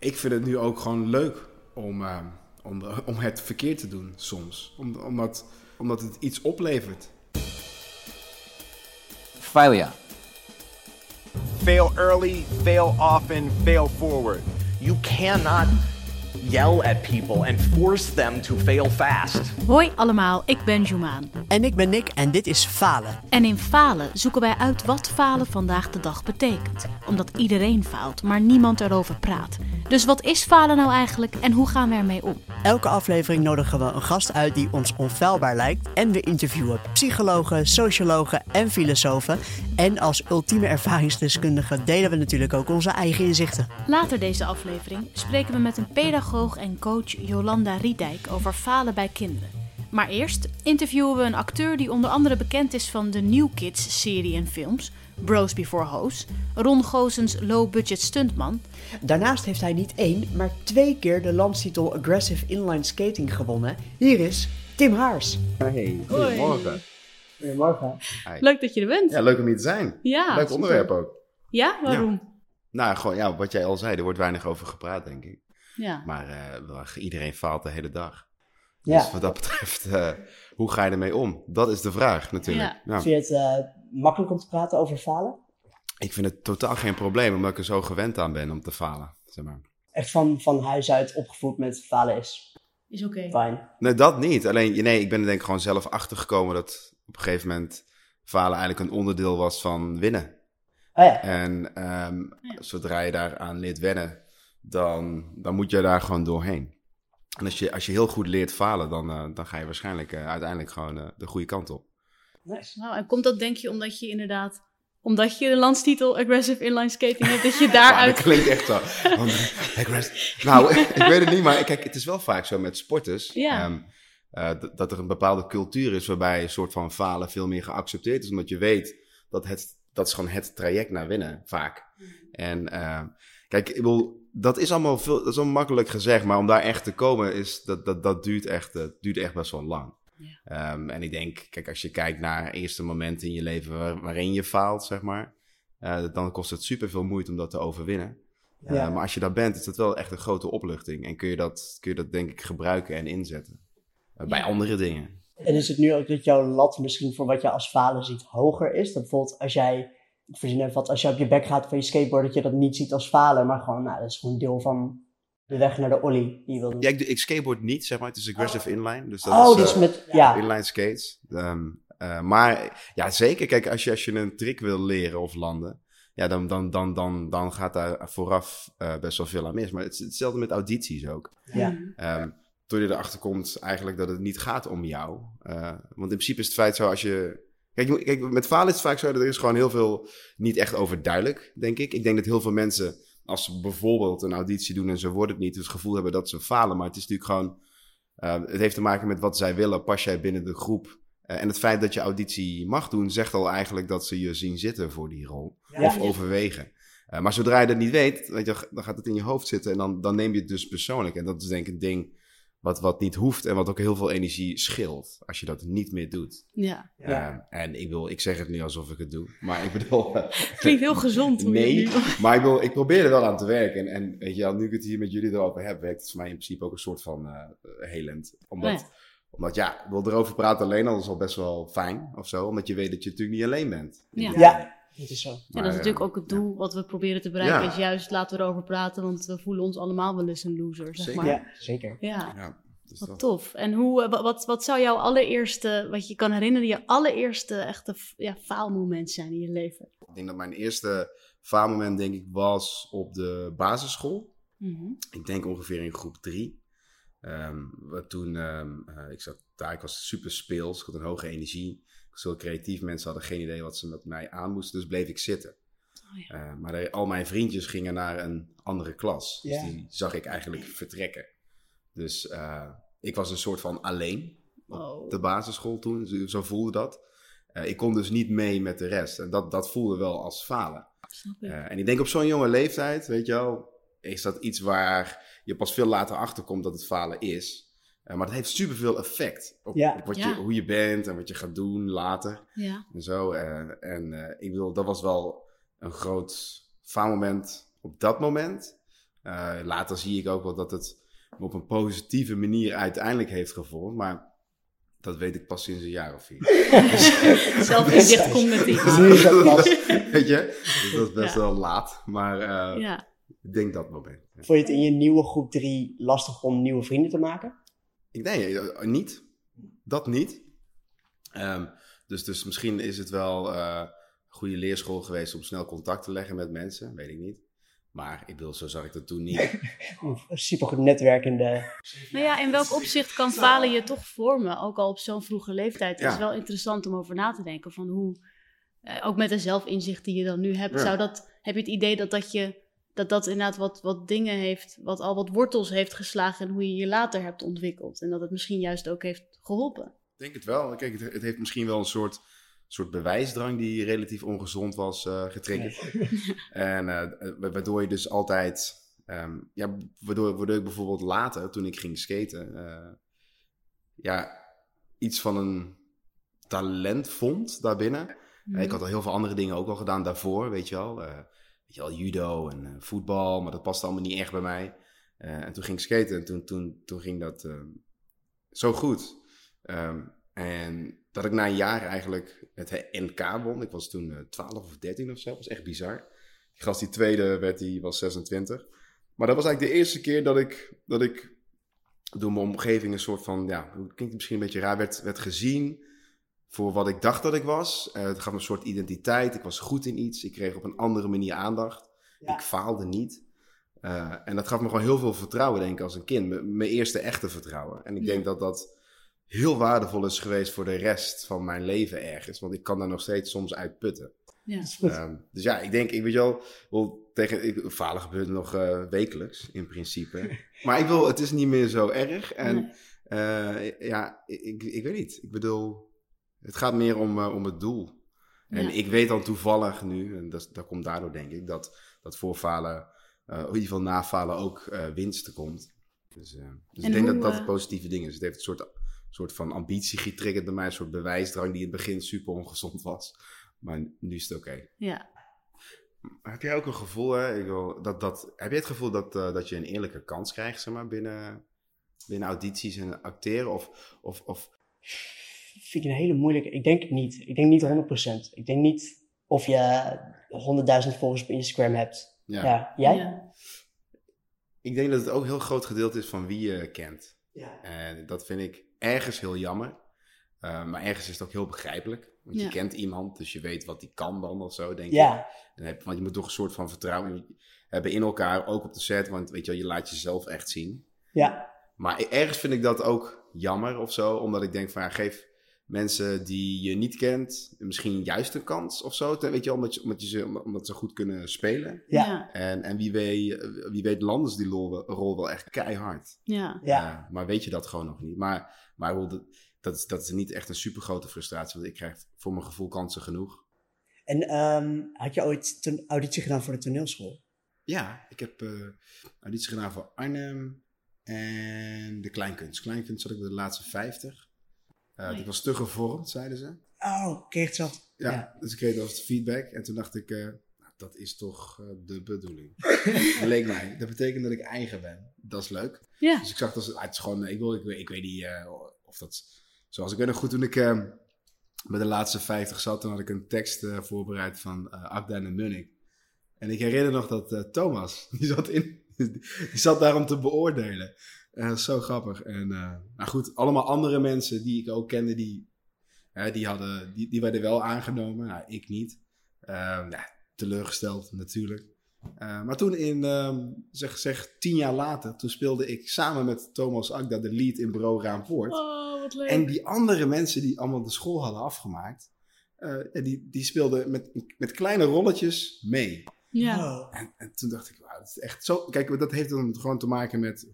ik vind het nu ook gewoon leuk om, uh, om, om het verkeerd te doen soms. Om, omdat, omdat het iets oplevert. Failure. Fail early, fail often, fail forward. You cannot yell at people and force them to fail fast. Hoi allemaal, ik ben Jumaan. En ik ben Nick en dit is Falen. En in Falen zoeken wij uit wat falen vandaag de dag betekent. Omdat iedereen faalt, maar niemand erover praat. Dus wat is falen nou eigenlijk en hoe gaan we ermee om? Elke aflevering nodigen we een gast uit die ons onfeilbaar lijkt. En we interviewen psychologen, sociologen en filosofen. En als ultieme ervaringsdeskundige delen we natuurlijk ook onze eigen inzichten. Later deze aflevering spreken we met een pedagoog en coach Jolanda Riedijk over falen bij kinderen. Maar eerst interviewen we een acteur die onder andere bekend is van de New Kids serie en films, Bros Before Hoes, Ron Gozens low-budget stuntman. Daarnaast heeft hij niet één, maar twee keer de landstitel Aggressive Inline Skating gewonnen. Hier is Tim Haars. Hey, goedemorgen. Goedemorgen. Leuk dat je er bent. Ja, leuk om hier te zijn. Ja, leuk super. onderwerp ook. Ja, waarom? Nou, gewoon ja, wat jij al zei, er wordt weinig over gepraat, denk ik. Ja. Maar eh, wel, iedereen faalt de hele dag. Ja. Dus wat dat betreft, eh, hoe ga je ermee om? Dat is de vraag natuurlijk. Ja. Ja. Vind je het eh, makkelijk om te praten over falen? Ik vind het totaal geen probleem, omdat ik er zo gewend aan ben om te falen. Zeg maar. Echt van, van huis uit opgevoed met falen is Is oké. fijn. Nee, dat niet. Alleen, nee, ik ben er denk ik gewoon zelf achtergekomen dat op een gegeven moment falen eigenlijk een onderdeel was van winnen. Oh ja, En ehm, zodra je daaraan leert wennen, dan, dan moet je daar gewoon doorheen. En als je, als je heel goed leert falen, dan, eh, dan ga je waarschijnlijk eh, uiteindelijk gewoon eh, de goede kant op. nice. Nou, en komt dat denk je omdat je inderdaad, omdat je de landstitel Aggressive Inline Skating hebt, dat je daaruit... dat klinkt echt zo. Nou, ik weet het niet, maar kijk, het is wel vaak zo met sporters. Ja. ehm, eh, dat er een bepaalde cultuur is waarbij een soort van falen veel meer geaccepteerd is. Omdat je weet dat het, dat is gewoon het traject naar winnen, vaak. En ehm, kijk, ik bedoel, dat is allemaal veel, dat is allemaal makkelijk gezegd. Maar om daar echt te komen, is, dat, dat, dat duurt, echt, eh, duurt echt best wel lang. Ja. Ehm, en ik denk, kijk, als je kijkt naar eerste momenten in je leven waar- waarin je faalt, zeg maar. eh, dan kost het super veel moeite om dat te overwinnen. Eh, Ja. maar als je daar bent, is dat wel echt een grote opluchting. En kun je dat, kun je dat denk ik gebruiken en inzetten. Bij Ja. andere dingen. En is het nu ook dat jouw lat misschien voor wat je als falen ziet hoger is? Dat bijvoorbeeld als jij, ik verzin even wat, als je op je bek gaat van je skateboard, dat je dat niet ziet als falen, maar gewoon, nou, dat is gewoon deel van de weg naar de ollie die je wil doen. Ja, ik, skateboard niet, zeg maar. Het is aggressive inline. Dus dat oh, is, dus met, ja. inline skates. Ehm, eh, maar ja, zeker. Kijk, als je, als je een trick wil leren of landen, ja, dan, dan, dan, dan, dan gaat daar vooraf eh, best wel veel aan mis. Maar het is hetzelfde met audities ook. ja. Ehm toen je erachter komt eigenlijk dat het niet gaat om jou. Eh, want in principe is het feit zo als je... Kijk, kijk, met falen is het vaak zo dat er is gewoon heel veel niet echt over duidelijk, denk ik. Ik denk dat heel veel mensen, als ze bijvoorbeeld een auditie doen en ze worden het niet, dus het gevoel hebben dat ze falen. Maar het is natuurlijk gewoon... eh, het heeft te maken met wat zij willen. Pas jij binnen de groep? Eh, en het feit dat je auditie mag doen, zegt al eigenlijk dat ze je zien zitten voor die rol. Ja. Of overwegen. Eh, maar zodra je dat niet weet, weet je, dan gaat het in je hoofd zitten en dan, dan neem je het dus persoonlijk. En dat is denk ik een ding wat, wat niet hoeft en wat ook heel veel energie scheelt als je dat niet meer doet. Ja, Ja. Eh, en ik, wil, ik zeg het nu alsof ik het doe, maar ik bedoel... klinkt heel gezond. nee, maar ik, wil, ik probeer er wel aan te werken. En, en weet je wel, nu ik het hier met jullie erover heb, werkt het voor mij in principe ook een soort van eh helend. Omdat, Oh ja. omdat ja, ik wil erover praten alleen al is al best wel fijn of zo. Omdat je weet dat je natuurlijk niet alleen bent. Ja. Ja, dat is zo. En dat is natuurlijk eh, ook het doel wat we proberen te bereiken. Ja. Is juist laten we erover praten, want we voelen ons allemaal wel eens een loser, zeg Zeker. maar. Ja, zeker. Ja, Ja, dus wat dat- tof. En hoe, eh, wa- wat, wat zou jouw allereerste, wat je kan herinneren, je allereerste echte ja, faalmoment zijn in je leven? Ik denk dat mijn eerste faalmoment denk ik was op de basisschool. Mhm. Ik denk ongeveer in groep drie. Ehm, wat toen, ehm, eh, ik zat daar, ik was super speels, ik had een hoge energie. Ik was heel creatief, mensen hadden geen idee wat ze met mij aan moesten, dus bleef ik zitten. Oh ja. Eh, maar de- al mijn vriendjes gingen naar een andere klas, dus Ja. die zag ik eigenlijk vertrekken. Dus eh, ik was een soort van alleen op Oh. de basisschool toen, zo, zo voelde dat. Eh, ik kon dus niet mee met de rest en dat, dat voelde wel als falen. Snap ik. Eh, en ik denk op zo'n jonge leeftijd, weet je wel, is dat iets waar je pas veel later achter komt dat het falen is. Eh, maar dat heeft superveel effect op, Ja. op wat Ja. je, hoe je bent en wat je gaat doen later ja. en zo. Eh, en eh, ik bedoel, dat was wel een groot faalmoment op dat moment. Eh, later zie ik ook wel dat het me op een positieve manier uiteindelijk heeft gevormd. Maar dat weet ik pas sinds een jaar of vier. Zelfinzicht komt met die. Dus nu is dat pas. weet je? Dus dat is best Ja. wel laat. Maar eh, Ja. ik denk dat moment. Vond je het in je nieuwe groep 3 lastig om nieuwe vrienden te maken? Ik nee, eh, niet. Dat niet. Ehm, dus, dus misschien is het wel eh, een goede leerschool geweest om snel contact te leggen met mensen. Weet ik niet. Maar ik bedoel, zo zag ik dat toen niet. Een supergoed netwerk in de... Nou ja, in welk opzicht kan falen je toch vormen, ook al op zo'n vroege leeftijd? Het Ja. is wel interessant om over na te denken van hoe, eh, ook met de zelfinzicht die je dan nu hebt, Ja. zou dat, heb je het idee dat dat je, dat dat inderdaad wat, wat dingen heeft, wat al wat wortels heeft geslagen en hoe je je later hebt ontwikkeld en dat het misschien juist ook heeft geholpen? Ik denk het wel. Kijk, het, het heeft misschien wel een soort, soort bewijsdrang die relatief ongezond was eh getriggerd. En eh, wa- waardoor je dus altijd... ehm, ja, waardoor, waardoor ik bijvoorbeeld later, toen ik ging skaten... eh, ja, iets van een talent vond daarbinnen. Mhm. Ik had al heel veel andere dingen ook al gedaan daarvoor, weet je wel. Eh, weet je judo en eh, voetbal, maar dat paste allemaal niet echt bij mij. Eh, en toen ging ik skaten en toen, toen, toen ging dat eh, zo goed. Ehm, en dat ik na een jaar eigenlijk het NK won. Ik was toen eh 12 of 13 of zo. Dat was echt bizar. Die gast die tweede werd, die was 26. Maar dat was eigenlijk de eerste keer dat ik, dat ik door mijn omgeving een soort van, ja, het klinkt misschien een beetje raar, werd, werd gezien voor wat ik dacht dat ik was. Eh, het gaf me een soort identiteit. Ik was goed in iets. Ik kreeg op een andere manier aandacht. Ja. Ik faalde niet. Eh, en dat gaf me gewoon heel veel vertrouwen, denk ik, als een kind. M- mijn eerste echte vertrouwen. En ik Ja. denk dat dat heel waardevol is geweest voor de rest van mijn leven ergens. Want ik kan daar nog steeds soms uit putten. Ja. Dat is goed. Ehm, dus ja, ik denk, ik weet je wel, wel tegen, ik, falen gebeurt nog eh, wekelijks in principe. maar ik wil, het is niet meer zo erg. En Nee. eh, ja, ik, ik weet niet. Ik bedoel, het gaat meer om, eh, om het doel. En Ja. ik weet dan toevallig nu, en dat, dat komt daardoor denk ik, dat, dat voor falen, eh, in ieder geval na falen ook eh, winst komt. Dus, eh, dus ik denk hoe, dat dat het positieve ding is. Het heeft een soort, soort van ambitie getriggerd bij mij, een soort bewijsdrang die in het begin super ongezond was. Maar nu is het oké. Ja. Heb jij ook een gevoel, hè? Ik wil, dat, dat, heb je het gevoel dat, eh, dat je een eerlijke kans krijgt zeg maar, binnen, binnen audities en acteren? Of, of, of Vind ik een hele moeilijke. Ik denk het niet. Ik denk niet 100%. Ik denk niet of je 100.000 volgers op Instagram hebt. ja. Ja. Jij? Ja. Ik denk dat het ook een heel groot gedeelte is van wie je kent. Ja. En dat vind ik ergens heel jammer. Eh, maar ergens is het ook heel begrijpelijk. Want Ja. je kent iemand, dus je weet wat die kan dan of zo, denk ik. Ja. Dan heb, want je moet toch een soort van vertrouwen hebben in elkaar, ook op de set. Want weet je wel, je laat jezelf echt zien. Ja. Maar ergens vind ik dat ook jammer of zo. Omdat ik denk van ja, geef mensen die je niet kent misschien juist een kans of zo. Weet je, omdat, je, omdat, je ze, omdat ze goed kunnen spelen. Ja. En, en wie, weet, wie weet landen ze die rol, wel- rol wel echt keihard. Ja. Ja. Eh, maar weet je dat gewoon nog niet. Maar, maar dat, dat, is, dat is niet echt een super grote frustratie. Want ik krijg voor mijn gevoel kansen genoeg. En ehm, had je ooit een auditie gedaan voor de toneelschool? Ja, ik heb eh auditie gedaan voor Arnhem en de Kleinkunst. Kleinkunst zat ik bij de laatste 50. Eh Oei. ik was te gevormd, zeiden ze. Oh, kreeg het. Ja, Ja. dus ik kreeg dat feedback. En toen dacht ik, eh, nou, dat is toch eh, de bedoeling. Leek mij. Dat betekent dat ik eigen ben. Dat is leuk. Ja. Dus ik zag dat het is gewoon, ik, wil, ik, weet- ik weet niet eh, of dat, zoals ik weet nog goed toen ik eh, bij de laatste 50 zat, toen had ik een tekst eh, voorbereid van eh Akda en Munnik. En ik herinner nog dat eh, Thomas, die zat, in, die zat daar om te beoordelen. Eh, zo grappig. En eh, nou goed, allemaal andere mensen die ik ook kende, die, die, hadden, die, die werden wel aangenomen. Nou, ik niet. Eh, ja, teleurgesteld natuurlijk. Eh, maar toen in, ehm, zeg, zeg tien jaar later, toen speelde ik samen met Thomas Akda de lead in Bureau Raampoort. Oh, wat leuk. En die andere mensen die allemaal de school hadden afgemaakt, eh, ja, die, die speelden met, met kleine rolletjes mee. Ja. En, en toen dacht ik, wauw, dat is echt zo. Kijk, dat heeft dan gewoon te maken met,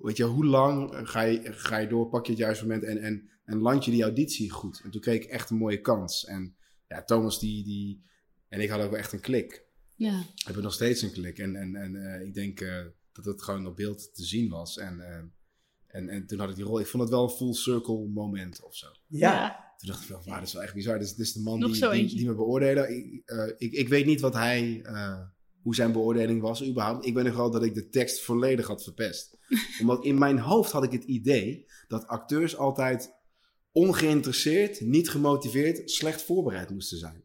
weet je, hoe lang ga je, ga je door, pak je het juiste moment en, en, en land je die auditie goed. En toen kreeg ik echt een mooie kans. En ja, Thomas die, die en ik hadden ook echt een klik. Ja. We hebben nog steeds een klik. En, en, en eh, ik denk eh, dat het gewoon op beeld te zien was. En, eh, en, en toen had ik die rol. Ik vond het wel een full circle moment of zo. Ja. Toen dacht ik wel, wauw, dat is wel echt bizar. Dus dit is de man Nog die, die, me beoordelen. Ik, eh, ik, ik weet niet wat hij, eh, hoe zijn beoordeling was überhaupt. Ik ben er wel dat ik de tekst volledig had verpest. Omdat in mijn hoofd had ik het idee dat acteurs altijd ongeïnteresseerd, niet gemotiveerd, slecht voorbereid moesten zijn.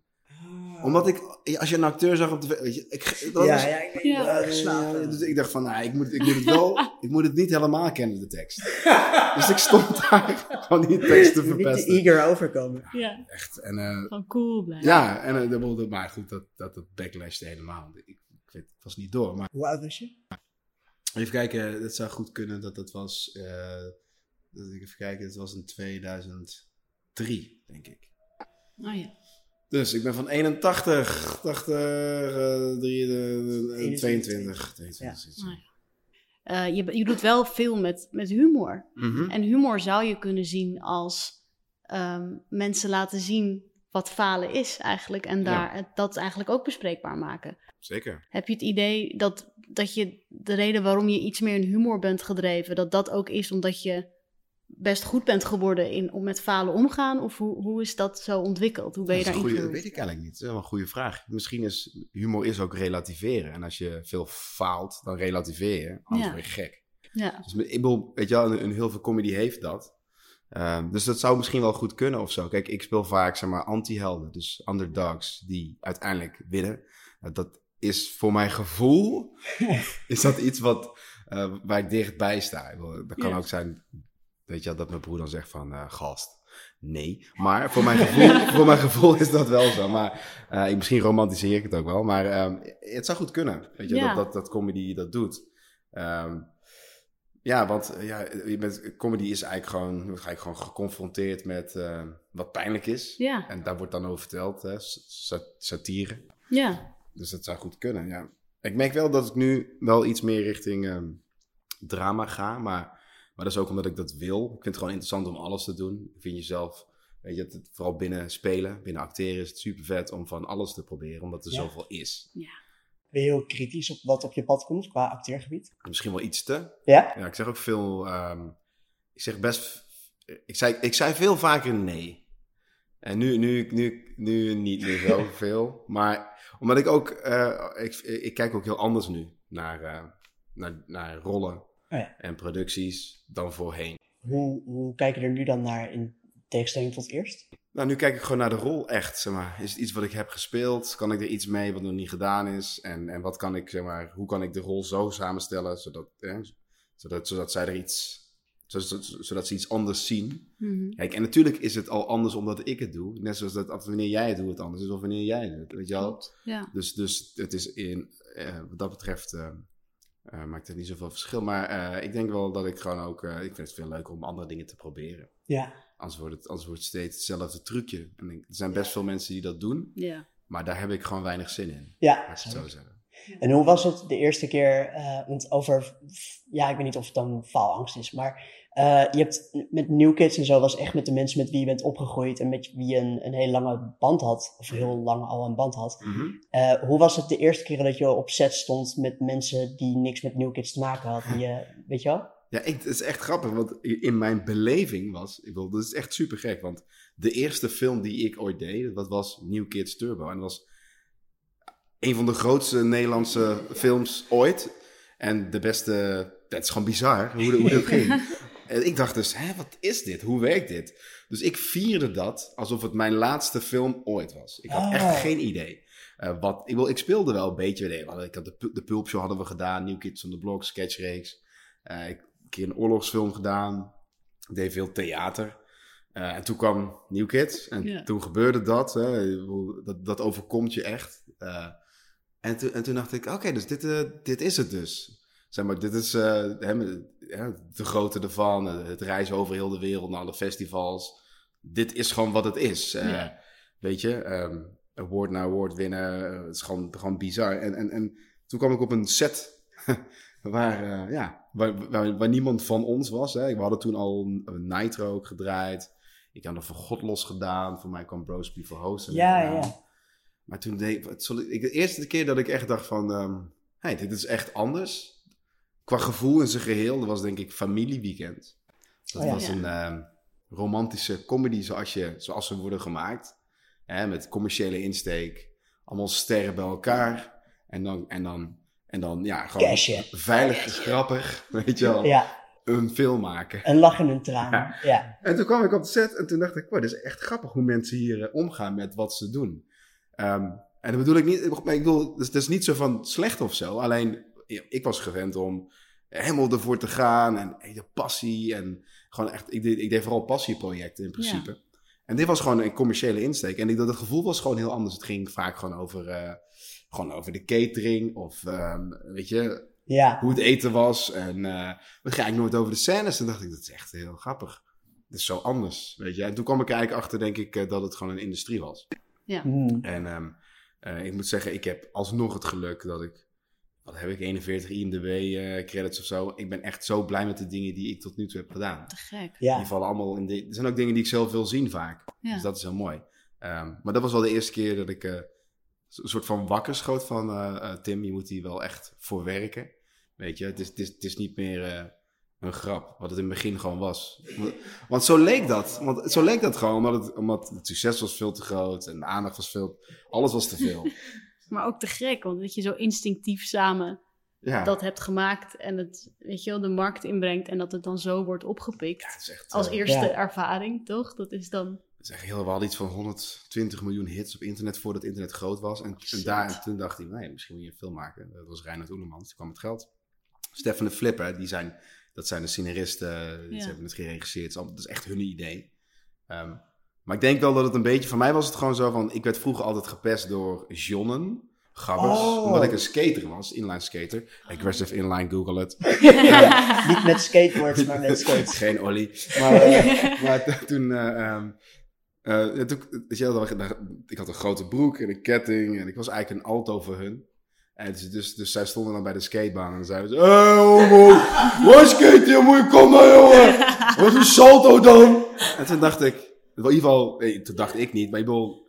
Omdat ik, als je een acteur zag op de... weet je, Ik, dat ja, was- ja, ik Ja. ja, geslapen. dus ik dacht van, nou, ik moet, ik moet het wel, ik moet het niet helemaal kennen, de tekst. Dus ik stond daar gewoon die tekst te Niet te verpesten. eager overkomen. Ja, Echt. En, eh, van cool blijven. ja, en dat wilde- maar goed, dat, dat, dat backlashte helemaal. Ik weet, het was niet door. Maar Hoe oud was je? even kijken, het zou goed kunnen dat was, eh, dat ik even kijken, het was in 2003, denk ik. Oh ja. Dus ik ben van 81, 80, eh, 3, eh, 22, 22. Ja. Eh, je, je doet wel veel met, met humor. Mhm. En humor zou je kunnen zien als ehm, mensen laten zien wat falen is eigenlijk. En daar, dat eigenlijk ook bespreekbaar maken. Zeker. Heb je het idee dat, dat je de reden waarom je iets meer in humor bent gedreven, dat dat ook is omdat je best goed bent geworden in om met falen omgaan? Of hoe, hoe is dat zo ontwikkeld? Hoe ben je daarin goeie, dat weet ik eigenlijk niet. Dat is wel een goede vraag. Misschien is humor is ook relativeren. En als je veel faalt, dan relativeer je. Anders Ja. word je gek. Ja, Dus ik bedoel, weet je wel, een, een heel veel comedy heeft dat. Ehm, dus dat zou misschien wel goed kunnen of zo. Kijk, ik speel vaak, zeg maar, anti-helden. Dus underdogs die uiteindelijk winnen. Nou, dat is voor mijn gevoel, is dat iets wat, eh, waar ik dichtbij sta. Dat kan Ja. ook zijn, weet je wel, dat mijn broer dan zegt van, eh, gast, nee. Maar voor mijn gevoel, voor mijn gevoel is dat wel zo. Maar eh, ik- misschien romantiseer ik het ook wel. Maar ehm, het zou goed kunnen, weet je, Ja. dat, dat, dat comedy dat doet. Ehm, ja, want eh, ja, je bent, comedy is eigenlijk gewoon, je wordt eigenlijk gewoon geconfronteerd met eh, wat pijnlijk is. ja, En daar wordt dan over verteld, hè, sa- sa- satire. ja. Dus dat zou goed kunnen, ja. Ik merk wel dat ik nu wel iets meer richting ehm, drama ga, maar, maar dat is ook omdat ik dat wil. Ik vind het gewoon interessant om alles te doen. Ik vind jezelf, weet je, het, vooral binnen spelen, binnen acteren is het super vet om van alles te proberen, omdat er Ja. zoveel is. Ben heel kritisch op wat op je pad komt qua acteergebied? Misschien wel iets te, Ja? Ja, ik zeg ook veel. ehm, ik zeg best. Ik zei, ik zei veel vaker nee. En nu, nu, nu, nu niet meer zo veel. Maar omdat ik ook. eh, ik, ik kijk ook heel anders nu naar, eh, naar, naar rollen ja. en producties dan voorheen. Hoe, hoe kijk je er nu dan naar in tegenstelling tot eerst? Nou, nu kijk ik gewoon naar de rol echt, zeg maar. Is het iets wat ik heb gespeeld? Kan ik er iets mee wat nog niet gedaan is? En, en wat kan ik, zeg maar, hoe kan ik de rol zo samenstellen, zodat, hè, zodat, zodat zij er iets, zodat, zodat ze iets anders zien? Mhm. Kijk, en natuurlijk is het al anders omdat ik het doe. Net zoals dat als wanneer jij het doet, het anders is of wanneer jij het doet. Weet je wel? Klopt. Ja. Dus, dus het is in, eh, wat dat betreft eh, eh, maakt het niet zoveel verschil. Maar eh, ik denk wel dat ik gewoon ook, eh, ik vind het veel leuker om andere dingen te proberen. Ja. Anders wordt het, anders wordt het steeds hetzelfde trucje. En ik- er zijn best veel mensen die dat doen, ja. maar daar heb ik gewoon weinig zin in. Ja. Laat ik het zo zeggen. En hoe was het de eerste keer, eh, want over, ja, ik weet niet of het dan faalangst is, maar eh, je hebt met New Kids en zo was echt met de mensen met wie je bent opgegroeid en met wie je een, een hele lange band had, of heel lang al een band had. Mhm. Eh, hoe was het de eerste keer dat je op set stond met mensen die niks met New Kids te maken hadden? Die, je- weet je wel? Ja, ik, het is echt grappig, want in mijn beleving was, ik bedoel, dat is echt super gek, want de eerste film die ik ooit deed, dat was New Kids Turbo. En dat was een van de grootste Nederlandse films ooit. En de beste, dat is gewoon bizar hoe, hoe dat ging. En ik dacht dus, hè, wat is dit? Hoe werkt dit? Dus ik vierde dat alsof het mijn laatste film ooit was. Ik had Oh. echt geen idee. Eh, wat, ik, wil, ik speelde wel een beetje. Ik had de, de Pulp Show hadden we gedaan, New Kids on the Block, sketchreeks. Ik een keer een oorlogsfilm gedaan. Ik deed veel theater. Eh, en toen kwam New Kids. En toen gebeurde dat, hè. Dat. Dat overkomt je echt. Eh, en, toen, en toen dacht ik, oké, dus dit, eh, dit is het dus. Zeg maar, dit is hè, de grootte ervan. Het reizen over heel de wereld naar alle festivals. Dit is gewoon wat het is. Weet je, ehm award na award winnen. het is gewoon, gewoon bizar. En, en, en toen kwam ik op een set waar, ja, waar, waar, waar niemand van ons was. Hè. We hadden toen al een Nitro ook gedraaid. Ik had nog van God los gedaan. Voor mij kwam Bros Before Hosten. Ja, ja. Maar toen deed ik, de eerste keer dat ik echt dacht van, ehm hey, dit is echt anders. Qua gevoel in zijn geheel, dat was denk ik Familieweekend. Dat Oh ja. was Ja. een ehm, romantische comedy zoals, je, zoals ze worden gemaakt. Hè, met commerciële insteek. Allemaal sterren bij elkaar. En dan, en dan, en dan ja, gewoon Cashen. veilig, grappig, weet je wel, Ja, een film maken. een lach en een traan. Ja. Ja. En toen kwam ik op de set en toen dacht ik, wow, dit is echt grappig hoe mensen hier eh, omgaan met wat ze doen. Ehm, en dat bedoel ik niet, ik bedoel, het is niet zo van slecht of zo. Alleen, ik was gewend om helemaal ervoor te gaan en eh, de passie en gewoon echt, ik deed, ik deed vooral passieprojecten in principe. En dit was gewoon een commerciële insteek. En ik, dat het gevoel was gewoon heel anders. Het ging vaak gewoon over, eh, gewoon over de catering of, ehm, weet je, Ja. hoe het eten was. En eh het ging eigenlijk nooit over de scènes. Toen dacht ik, dat is echt heel grappig. Het is zo anders, weet je. En toen kwam ik er eigenlijk achter, denk ik, eh, dat het gewoon een industrie was. Hmm. En ehm, eh, ik moet zeggen, ik heb alsnog het geluk dat ik... Wat heb ik, 41 IMDb eh credits of zo. Ik ben echt zo blij met de dingen die ik tot nu toe heb gedaan. Te gek. Ja. Die vallen allemaal in de... Er zijn ook dingen die ik zelf wil zien vaak. Ja. Dus dat is heel mooi. Ehm, maar dat was wel de eerste keer dat ik eh, een soort van wakker schoot van... eh, eh, Tim, je moet hier wel echt voor werken. Weet je, het is, het is, het is niet meer eh, een grap, wat het in het begin gewoon was. Want, want zo leek dat. Want zo leek dat gewoon, omdat het, omdat het succes was veel te groot en de aandacht was veel... Alles was te veel. Maar ook te gek, want dat je zo instinctief samen Ja, dat hebt gemaakt en het, weet je wel, de markt inbrengt en dat het dan zo wordt opgepikt. echt... Als eerste Ja. ervaring, toch? Dat is dan... Het is echt heel, we hadden iets van 120 miljoen hits op internet voordat internet groot was. En, daar, en toen dacht hij, nee, misschien moet je een film maken. Dat was Reinhard Oelemans, die kwam met geld. Stefan de Flipper, die zijn, dat zijn de scenaristen, die Ja. hebben het geregisseerd. Het dat is echt hun idee. Ehm, maar ik denk wel dat het een beetje, voor mij was het gewoon zo van, ik werd vroeger altijd gepest door Johnnen. Gabbers, Oh. omdat ik een skater was, inline skater. Aggressive inline, google het. Ja, Niet met skateboards, maar met skates. Geen Ollie. Maar, eh, maar toen, eh, ehm, eh, toen, weet je ik had een grote broek en een ketting en ik was eigenlijk een alto voor hun. En dus, dus, dus zij stonden dan bij de skatebaan en dan zeiden ze, hé homo, waar skate je, moet je kom nou jongen, wat is een salto dan? En toen dacht ik, in ieder geval, nee, toen dacht ik niet, maar ik bedoel,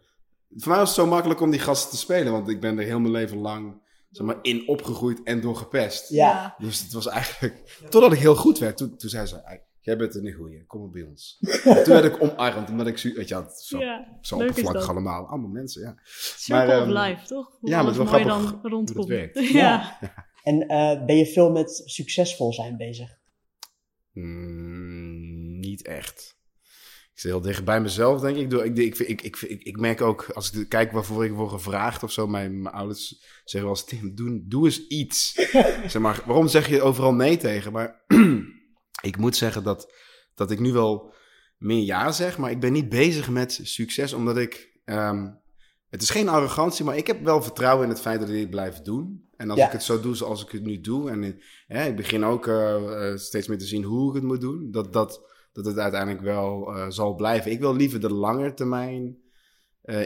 voor mij was het zo makkelijk om die gasten te spelen, want ik ben er heel mijn leven lang zeg maar, in opgegroeid en door gepest. Ja. Dus het was eigenlijk... Totdat ik heel goed werd. Toen, toen zei ze, "Ai, jij bent een goeie, kom maar bij ons. En toen werd ik omarmd, omdat ik... Weet je, zo, Ja, zo leuk is oppervlakkig allemaal. Allemaal mensen, ja. Circle Maar, of ehm, life, toch? Hoe ja, maar het is wel mooi grappig dan hoe rondkomt. het werkt. Ja. En eh, ben je veel met succesvol zijn bezig? Mm, niet echt. Ik zit heel dicht bij mezelf, denk ik. Ik, doe- ik, ik, ik, ik, ik, ik merk ook, als ik kijk waarvoor ik word gevraagd of zo, mijn, mijn ouders zeggen wel eens, Tim, doe, doe eens iets. zeg maar, waarom zeg je overal nee tegen? Maar ik moet zeggen dat, dat ik nu wel meer ja zeg, maar ik ben niet bezig met succes, omdat ik... ehm, het is geen arrogantie, maar ik heb wel vertrouwen in het feit dat ik dit blijf doen. En als Ja. ik het zo doe zoals ik het nu doe, en eh, ik begin ook eh, eh, steeds meer te zien hoe ik het moet doen, dat, dat, dat het uiteindelijk wel zal blijven. Ik wil liever de lange termijn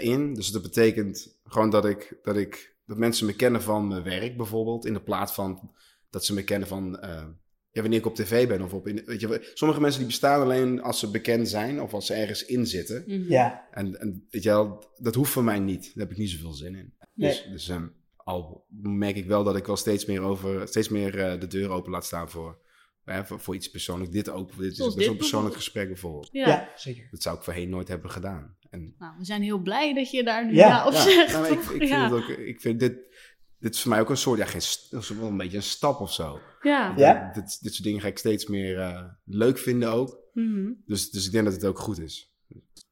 in. Dus dat betekent gewoon dat ik, dat ik dat mensen me kennen van mijn werk bijvoorbeeld, in de plaats van dat ze me kennen van ja, wanneer ik op tv ben of op. In, weet je, sommige mensen die bestaan alleen als ze bekend zijn of als ze ergens in zitten. Mhm. Ja. En, en weet je wel, dat hoeft voor mij niet. Daar heb ik niet zoveel zin in. Dus, dus ehm, al merk ik wel dat ik wel steeds meer, over, steeds meer eh, de deur open laat staan voor, eh, voor, voor iets persoonlijks. Dit ook. Dit is een persoonlijk gesprek bijvoorbeeld. Ja. Ja. zeker. Dat zou ik voorheen nooit hebben gedaan. En, Nou, we zijn heel blij dat je daar nu Ja. ja, op ja, zegt. nou, maar ik, ik vind, ja. het ook, ik vind dit, dit is voor mij ook een soort, ja, geen, st- dat is wel een beetje een stap of zo. ja. Ja. Dit, dit soort dingen ga ik steeds meer eh, leuk vinden ook. Mhm. Dus, dus ik denk dat het ook goed is.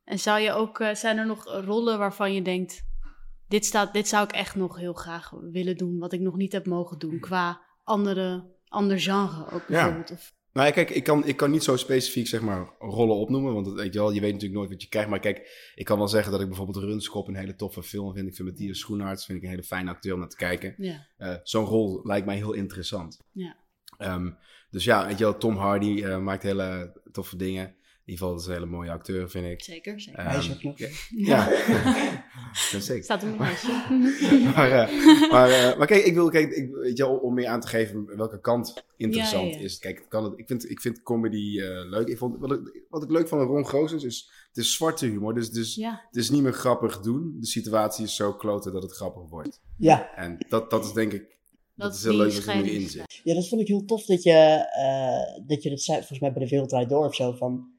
En zou je ook, eh, zijn er nog rollen waarvan je denkt, dit, staat, dit zou ik echt nog heel graag willen doen, wat ik nog niet heb mogen doen, qua andere, ander genre ook bijvoorbeeld? Of, Nou ja, kijk, ik kan, ik kan niet zo specifiek zeg maar rollen opnoemen, want weet je, wel, je weet natuurlijk nooit wat je krijgt. Maar kijk, ik kan wel zeggen dat ik bijvoorbeeld Runskop een hele toffe film vind. Ik vind Matthias Schoenaerts vind ik een hele fijne acteur om naar te kijken. ja. Eh, Zo'n rol lijkt mij heel interessant. Ja. Ehm, dus ja, weet je wel, Tom Hardy eh, maakt hele toffe dingen. In ieder geval, dat is een hele mooie acteur, vind ik. Zeker, zeker. Hij is ook nog. ja. ja. Dat zeker. Staat op mijn lijstje. maar, eh, maar, eh, maar kijk, ik wil, kijk, ik, weet je, wel, om meer aan te geven welke kant interessant Ja, ja. is. Kijk, kan het, ik, vind, ik vind comedy eh, leuk. Ik vond, wat, ik, wat ik leuk van Ron Goossens is, het is zwarte humor. Dus, dus Ja, het is niet meer grappig doen. De situatie is zo kloten dat het grappig wordt. Ja. En dat, dat is denk ik, dat, Dat is heel leuk dat er nu scheiding in is. zit. ja, dat vond ik heel tof dat je, eh, dat je dat zei, volgens mij bij de Wereld Door of zo, van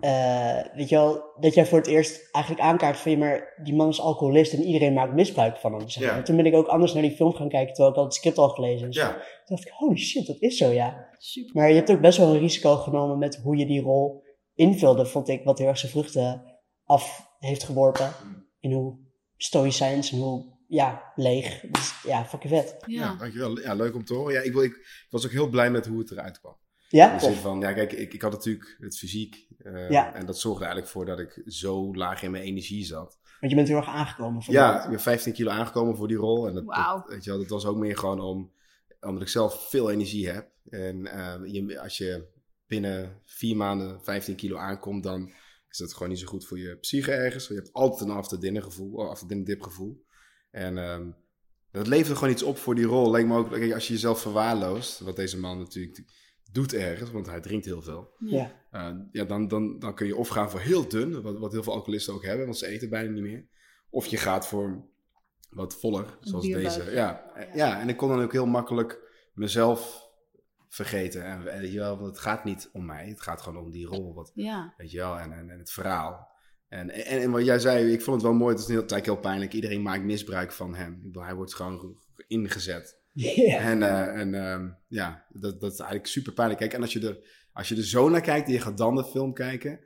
eh, weet je wel, dat jij voor het eerst eigenlijk aankaart van je, maar die man is alcoholist en iedereen maakt misbruik van hem. Zeg maar. Ja. Toen ben ik ook anders naar die film gaan kijken, terwijl ik al het script al gelezen. Ja. Toen dacht ik, holy shit, dat is zo, ja. Super. Maar je hebt ook best wel een risico genomen met hoe je die rol invulde, vond ik, wat heel erg zijn vruchten af heeft geworpen. In hoe stoïcijns en hoe, ja, leeg. Dus ja, fucking vet. Ja, Ja. dankjewel. Ja, leuk om te horen. Ja, ik, wil, ik, ik was ook heel blij met hoe het eruit kwam. Ja, In de zin van, ja, kijk, ik, ik had natuurlijk het fysiek. Eh, Ja. En dat zorgde eigenlijk voor dat ik zo laag in mijn energie zat. Want je bent heel erg aangekomen van Ja, ik ben 15 kilo aangekomen voor die rol. En dat, weet je wel, dat was ook meer gewoon om, omdat ik zelf veel energie heb. En eh, je, als je binnen vier maanden 15 kilo aankomt, dan is dat gewoon niet zo goed voor je psyche ergens. Je hebt altijd een after dinner gevoel, of after dinner dip gevoel. En ehm, dat levert gewoon iets op voor die rol. Lijkt me ook, als je jezelf verwaarloost, wat deze man natuurlijk doet ergens, want hij drinkt heel veel. Ja. Uh, ja, dan, dan, dan kun je of gaan voor heel dun, wat, wat heel veel alcoholisten ook hebben, want ze eten bijna niet meer. Of je gaat voor wat voller, zoals deze. Ja, ja. ja, en ik kon dan ook heel makkelijk mezelf vergeten. En, en weet je wel, want het gaat niet om mij, het gaat gewoon om die rol, wat, Ja. weet je wel, en, en, en het verhaal. En, en, en wat jij zei, ik vond het wel mooi, het is eigenlijk heel pijnlijk. Iedereen maakt misbruik van hem. Ik bedoel, hij wordt gewoon ingezet. Ja. En, eh, en ehm, ja, dat, dat is eigenlijk super pijnlijk. Kijk, en als je, er, als je er zo naar kijkt en je gaat dan de film kijken,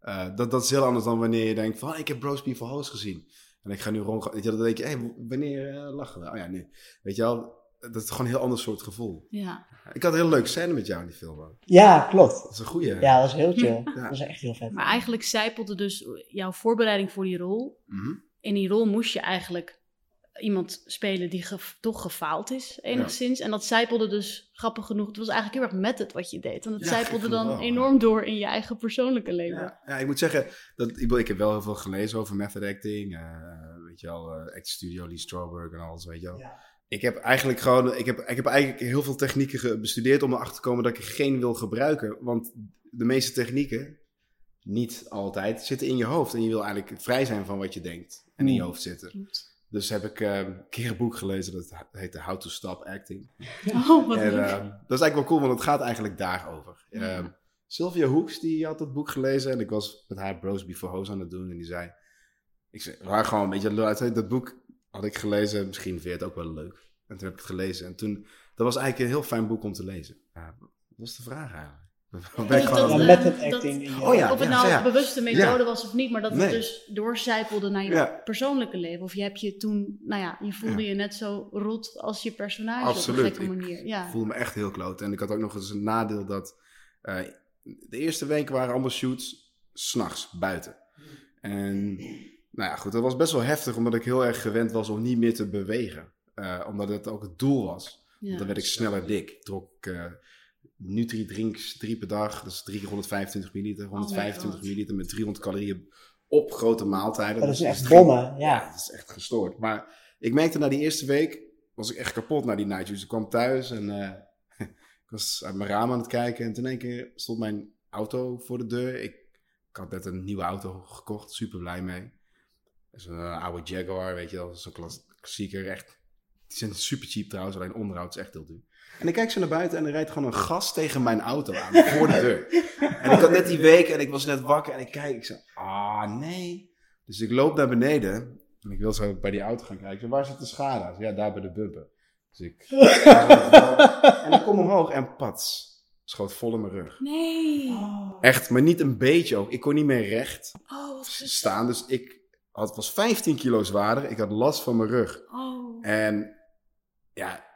eh, dat, dat is heel anders dan wanneer je denkt van, ik heb Bros Before Host gezien. En ik ga nu rond, weet je, dan denk je, hey, wanneer eh, lachen we? Oh ja, nu. Weet je wel, dat is gewoon een heel ander soort gevoel. Ja. Ik had een heel leuk scène met jou in die film ook. ja, klopt. Dat is een goeie. Ja, dat was heel chill. Ja. Dat was echt heel vet. Maar eigenlijk zijpelde dus jouw voorbereiding voor die rol. Mhm. In die rol moest je eigenlijk iemand spelen die ge- toch gefaald is, enigszins. En dat zijpelde dus, grappig genoeg, het was eigenlijk heel erg met het wat je deed. En het Ja, zijpelde dan wel, enorm door in je eigen persoonlijke leven. Ja, ja, ik moet zeggen, dat, ik, ik heb wel heel veel gelezen over method acting. eh, weet je wel, eh Act Studio, Lee Strasberg en alles, weet je wel. Ja. Ik heb eigenlijk gewoon, ik heb, ik heb eigenlijk heel veel technieken bestudeerd om erachter te komen dat ik er geen wil gebruiken. Want de meeste technieken, niet altijd, zitten in je hoofd. En je wil eigenlijk vrij zijn van wat je denkt en in je Hmm. hoofd zitten. Klopt. Dus heb ik eh, een keer een boek gelezen, dat heette How to Stop Acting. Oh, wat En leuk. ehm, dat is eigenlijk wel cool, want het gaat eigenlijk daarover. Ja. Ehm, Sylvia Hoeks, die had het boek gelezen en ik was met haar Bros Before Hoes aan het doen. En die zei, ik zei, waren gewoon een beetje uit dat boek had ik gelezen. Misschien vind je het ook wel leuk. En toen heb ik het gelezen en toen, dat was eigenlijk een heel fijn boek om te lezen. Ja, wat was de vraag eigenlijk? Ik Dat- dat, Ja, eh, met het acting. in je- Oh ja. of het nou ja. een bewuste methode Ja. was of niet, maar dat Nee. het dus doorcijpelde naar je Ja. persoonlijke leven. Of je hebt je toen, nou ja, je voelde je net zo rot als je personage Absoluut. op een gekke Ik manier. Ja. Ik voelde me echt heel kloot. En ik had ook nog eens een nadeel dat eh, de eerste weken waren allemaal shoots s'nachts buiten. En nou ja, goed, dat was best wel heftig omdat ik heel erg gewend was om niet meer te bewegen. Eh, omdat het ook het doel was. Ja. Want dan werd ik sneller dik. Ik trok eh Nutri-drinks drie per dag, dus 325 milliliter, 125 God. milliliter met 300 calorieën op grote maaltijden. Dat is Dus echt bommen, ja. dat is echt gestoord. Maar ik merkte na die eerste week, was ik echt kapot na die night juice. Ik kwam thuis en eh, ik was uit mijn raam aan het kijken. En toen één keer stond mijn auto voor de deur. Ik, ik had net een nieuwe auto gekocht, super blij mee. Dat is een eh, oude Jaguar, weet je wel, zo'n klas- klassieker. Echt, die zijn super cheap trouwens, alleen onderhoud is echt heel duur. En ik kijk zo naar buiten en er rijdt gewoon een gas tegen mijn auto aan, voor de deur. En ik had net die week en ik was net wakker en ik kijk, ik zeg, ah nee. Dus ik loop naar beneden en ik wil zo bij die auto gaan kijken. Ik Waar zit de schade? Ja, daar bij de bumper. Dus ik... en ik kom omhoog en pats, schoot vol in mijn rug. Nee. Echt, maar niet een beetje ook. Ik kon niet meer recht Oh, wat staan. Dus ik had, was 15 kilo zwaarder. Ik had last van mijn rug. Oh. En ja,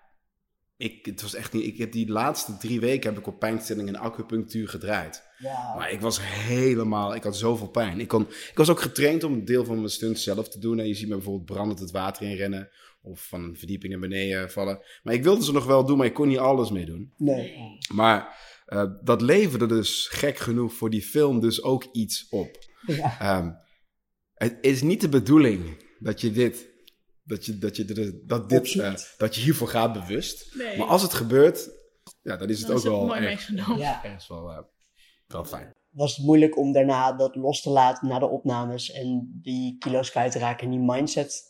ik, het was echt niet. Ik heb die laatste drie weken heb ik op pijnstilling en acupunctuur gedraaid. Ja. Maar ik was helemaal. Ik had zoveel pijn. Ik, kon, ik was ook getraind om een deel van mijn stunt zelf te doen. En je ziet me bijvoorbeeld brandend het water in rennen. Of van een verdieping naar beneden vallen. Maar ik wilde ze nog wel doen, maar ik kon niet alles mee doen. Nee. Maar eh, dat leverde dus gek genoeg voor die film dus ook iets op. Ja. Ehm, het is niet de bedoeling dat je dit, dat je, dat je, dat dit, eh, dat je hiervoor gaat bewust. Nee. Maar als het gebeurt, ja, dan is het Dan ook is het wel mooi erg, meegenomen. Ja. ergens wel, eh, wel fijn. Was het moeilijk om daarna dat los te laten na de opnames en die kilo's kwijt te raken en die mindset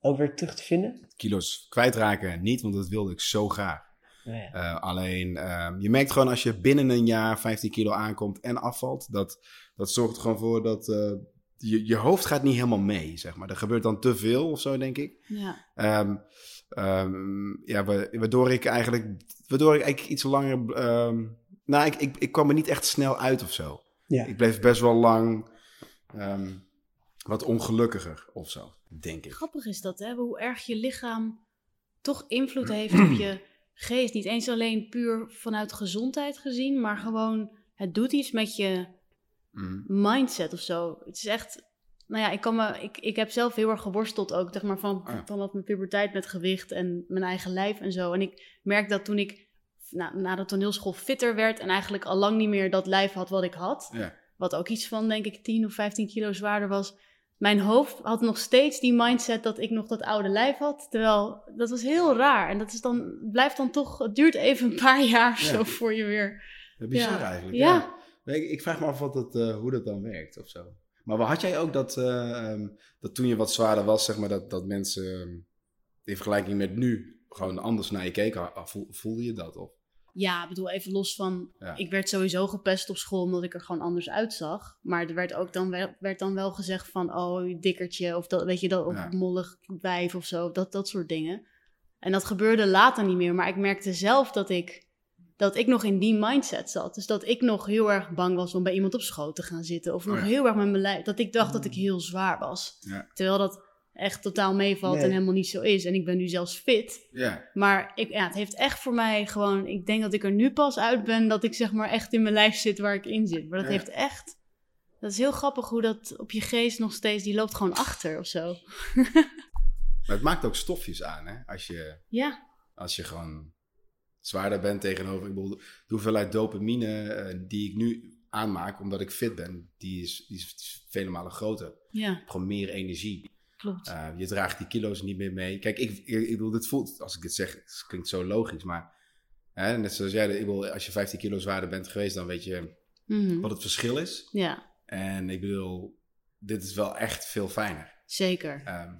ook weer terug te vinden? Kilo's kwijtraken niet, want dat wilde ik zo graag. Ja, ja. Eh, alleen, ehm, je merkt gewoon als je binnen een jaar 15 kilo aankomt en afvalt, dat, dat zorgt er gewoon voor dat eh, je, je hoofd gaat niet helemaal mee, zeg maar. Er gebeurt dan te veel of zo, denk ik. Ja. Ehm, ehm, ja, wa- waardoor ik eigenlijk, waardoor ik eigenlijk iets langer, ehm, nou, ik, ik, ik kwam er niet echt snel uit of zo. Ja. Ik bleef best wel lang ehm, wat ongelukkiger of zo, denk ik. Grappig is dat, hè? Hoe erg je lichaam toch invloed heeft op je geest. Niet eens alleen puur vanuit gezondheid gezien, maar gewoon het doet iets met je Mhm. mindset of zo. Het is echt. Nou ja, ik, kan me, ik, ik heb zelf heel erg geworsteld ook, zeg maar, van, Ah, ja. vanaf mijn puberteit met gewicht en mijn eigen lijf en zo. En ik merk dat toen ik na, na de toneelschool fitter werd en eigenlijk al lang niet meer dat lijf had wat ik had, Ja. wat ook iets van, denk ik, 10 of 15 kilo zwaarder was. Mijn hoofd had nog steeds die mindset dat ik nog dat oude lijf had. Terwijl dat was heel raar. En dat is dan, blijft dan toch, het duurt even een paar jaar Ja. zo voor je weer. Bizar Ja. eigenlijk. Ja. Nee, Ik, ik vraag me af wat dat, eh, hoe dat dan werkt of zo. Maar had jij ook dat, eh, ehm, dat toen je wat zwaarder was, zeg maar, dat, dat mensen ehm, in vergelijking met nu gewoon anders naar je keken? Ah, Voel- Voelde je dat? Of? Ja, ik bedoel, even los van. Ja. Ik werd sowieso gepest op school omdat ik er gewoon anders uitzag. Maar er werd ook dan wel, werd dan wel gezegd van, oh, je dikkertje. Of dat, weet je, dat, of Ja. mollig wijf of zo. Dat, dat soort dingen. En dat gebeurde later niet meer. Maar ik merkte zelf dat ik, dat ik nog in die mindset zat. Dus dat ik nog heel erg bang was om bij iemand op schoot te gaan zitten. Of nog Oh ja. heel erg met mijn lijf. Dat ik dacht dat ik heel zwaar was. Ja. Terwijl dat echt totaal meevalt Nee. en helemaal niet zo is. En ik ben nu zelfs fit. Ja. Maar ik, ja, het heeft echt voor mij gewoon... Ik denk dat ik er nu pas uit ben dat ik zeg maar echt in mijn lijf zit waar ik in zit. Maar dat Ja. heeft echt... Dat is heel grappig hoe dat op je geest nog steeds... Die loopt gewoon achter of zo. Maar het maakt ook stofjes aan, hè? Als je, Ja, als je gewoon zwaarder bent tegenover... Ik bedoel, de hoeveelheid dopamine eh, die ik nu aanmaak, omdat ik fit ben, die is, die is vele malen groter. ja, Gewoon meer energie. klopt. Uh, je draagt die kilo's niet meer mee. Kijk, ik, ik, ik bedoel, dit voelt, als ik dit zeg, het klinkt zo logisch, maar hè, net zoals jij, ik bedoel, als je 15 kilo zwaarder bent geweest, dan weet je Mhm. wat het verschil is. Ja, En ik bedoel, dit is wel echt veel fijner. zeker. Ehm,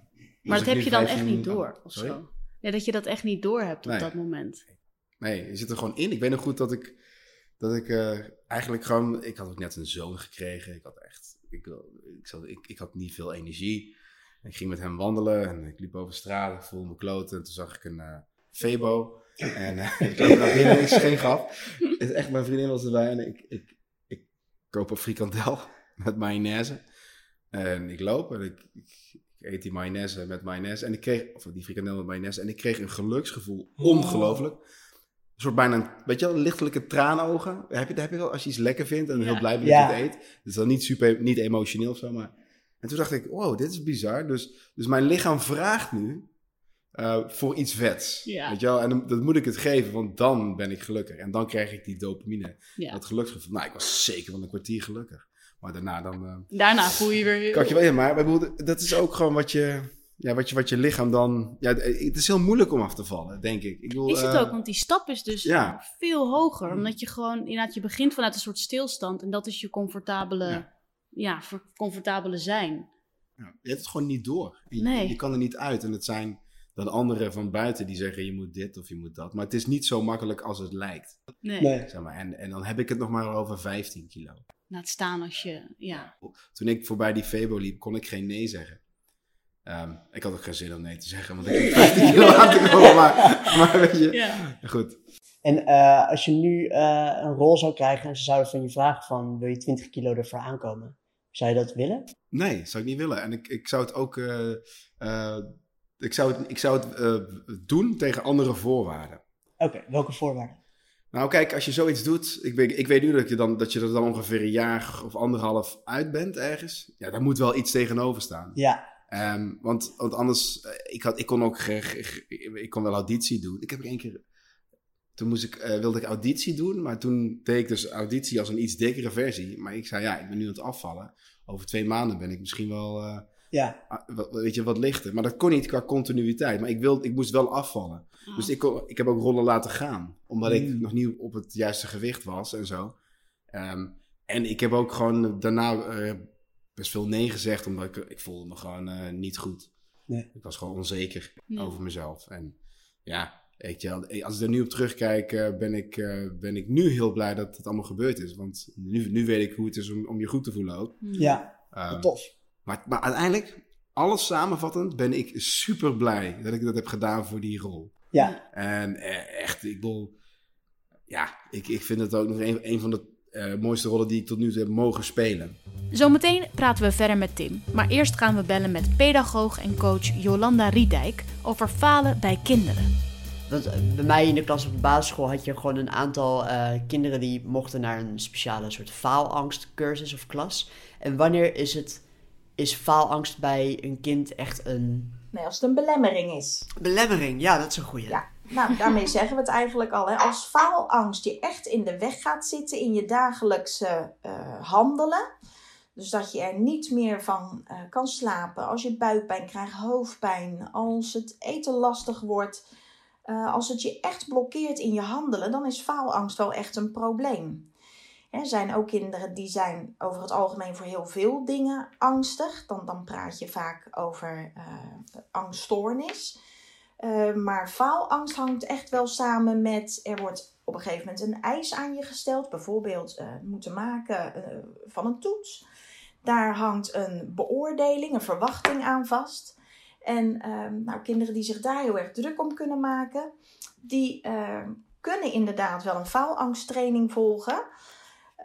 Maar dat heb je dan echt 15 niet door of zo. Ja, dat je dat echt niet door hebt op Nee. dat moment. Nee, je zit er gewoon in. Ik weet nog goed dat ik, dat ik eh, eigenlijk gewoon, ik had ook net een zoon gekregen. Ik had echt, ik, ik, zat, ik, ik had niet veel energie. Ik ging met hem wandelen en ik liep over straat, ik voelde me kloten. En toen zag ik een eh Febo. En eh, ik loop naar binnen, is geen grap. Het is echt, mijn vriendin was erbij en ik, ik, ik koop een frikandel met mayonaise. En ik loop en ik, ik, ik eet die mayonaise met mayonaise. En ik kreeg, of die frikandel met mayonaise. En ik kreeg een geluksgevoel. Ongelooflijk. Een soort bijna, een, weet je wel, lichtelijke traanogen. Heb je, dat heb je wel als je iets lekker vindt en Ja. heel blij bent dat je het eet. Het is dan niet super, niet emotioneel of zo, maar... En toen dacht ik, wow, dit is bizar. Dus, dus mijn lichaam vraagt nu eh, voor iets vets. Ja. Weet je wel? En dan, dat moet ik het geven, want dan ben ik gelukkig. En dan krijg ik die dopamine, Ja. dat geluksgevoel. Nou, ik was zeker van een kwartier gelukkig. Maar daarna dan... eh, Daarna voel je weer... kan je wel maar dat is ook gewoon wat je, ja, wat je, wat je lichaam dan... Ja, het is heel moeilijk om af te vallen, denk ik. ik bedoel, Is het eh, ook, want die stap is dus ja. veel hoger. Omdat je gewoon, inderdaad, je begint vanuit een soort stilstand. En dat is je comfortabele, ja, comfortabele zijn. ja, je hebt het gewoon niet door. Je, Nee. je kan er niet uit. En het zijn dan anderen van buiten die zeggen je moet dit of je moet dat. Maar het is niet zo makkelijk als het lijkt. Nee, Nee. Zeg maar. en, en dan heb ik het nog maar over 15 kilo. laat staan als je, ja. Toen ik voorbij die Febo liep, kon ik geen nee zeggen. Ehm, ik had ook geen zin om nee te zeggen, want ik heb 15 kilo aan te komen. Maar, maar weet je, Ja. goed. En eh, als je nu eh, een rol zou krijgen en ze zouden van je vragen van wil je 20 kilo ervoor aankomen? Zou je dat willen? Nee, zou ik niet willen. En ik, ik zou het ook. eh, eh, ik zou het, ik zou het eh, doen tegen andere voorwaarden. Oké, welke voorwaarden? Nou, kijk, als je zoiets doet. Ik weet, ik weet nu dat je, dan, dat je er dan ongeveer een jaar of anderhalf uit bent ergens. Ja, daar moet wel iets tegenover staan. Ja, Ehm, want, want anders, eh, ik, had, ik kon ook ge- ge- ge- ik kon wel auditie doen. Ik heb er één keer, toen moest ik, eh, wilde ik auditie doen, maar toen deed ik dus auditie als een iets dikkere versie. Maar ik zei, ja, ik ben nu aan het afvallen. Over twee maanden ben ik misschien wel, eh, ja, ah, wat- weet je, wat lichter. Maar dat kon niet qua continuïteit. Maar ik, wilde, ik moest wel afvallen. Ah. Dus ik, kon, ik heb ook rollen laten gaan. Omdat ik Mm. nog niet op het juiste gewicht was en zo. Ehm, en ik heb ook gewoon daarna eh, best veel nee gezegd. Omdat ik, ik voelde me gewoon eh, niet goed. Nee. Ik was gewoon onzeker over mezelf. En ja, weet je, als ik er nu op terugkijk, uh, ben, ik, uh, ben ik nu heel blij dat het allemaal gebeurd is. Want nu, nu weet ik hoe het is om, om je goed te voelen ook. Ja, um, tof. Maar, maar uiteindelijk, alles samenvattend, ben ik super blij dat ik dat heb gedaan voor die rol. Ja. En echt, ik bedoel, ja, ik, ik vind het ook nog een, een van de uh, mooiste rollen die ik tot nu toe heb mogen spelen. Zometeen praten we verder met Tim. Maar eerst gaan we bellen met pedagoog en coach Jolanda Riedijk over falen bij kinderen. Want eh, bij mij in de klas op de basisschool had je gewoon een aantal uh, kinderen die mochten naar een speciale soort faalangstcursus of klas. En wanneer is het is faalangst bij een kind echt een. Nee, als het een belemmering is. Belemmering, ja, dat is een goede. Ja, nou, daarmee zeggen we het eigenlijk al. Hè. Als faalangst je echt in de weg gaat zitten in je dagelijkse uh, handelen. Dus dat je er niet meer van uh, kan slapen. Als je buikpijn krijgt, hoofdpijn. Als het eten lastig wordt. Uh, als het je echt blokkeert in je handelen, dan is faalangst wel echt een probleem. Er zijn ook kinderen die zijn over het algemeen voor heel veel dingen angstig. Dan, dan praat je vaak over angststoornis. Uh, maar faalangst hangt echt wel samen met er wordt op een gegeven moment een eis aan je gesteld. Bijvoorbeeld uh, moeten maken van een toets. Daar hangt een beoordeling, een verwachting aan vast. En nou, kinderen die zich daar heel erg druk om kunnen maken, die kunnen inderdaad wel een faalangsttraining volgen.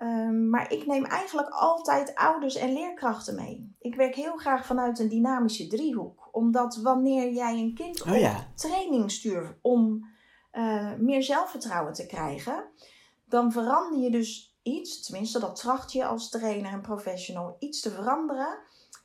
Um, maar ik neem eigenlijk altijd ouders en leerkrachten mee. Ik werk heel graag vanuit een dynamische driehoek. Omdat wanneer jij een kind op oh training stuurt om uh, meer zelfvertrouwen te krijgen, dan verander je dus iets, tenminste dat tracht je als trainer en professional, iets te veranderen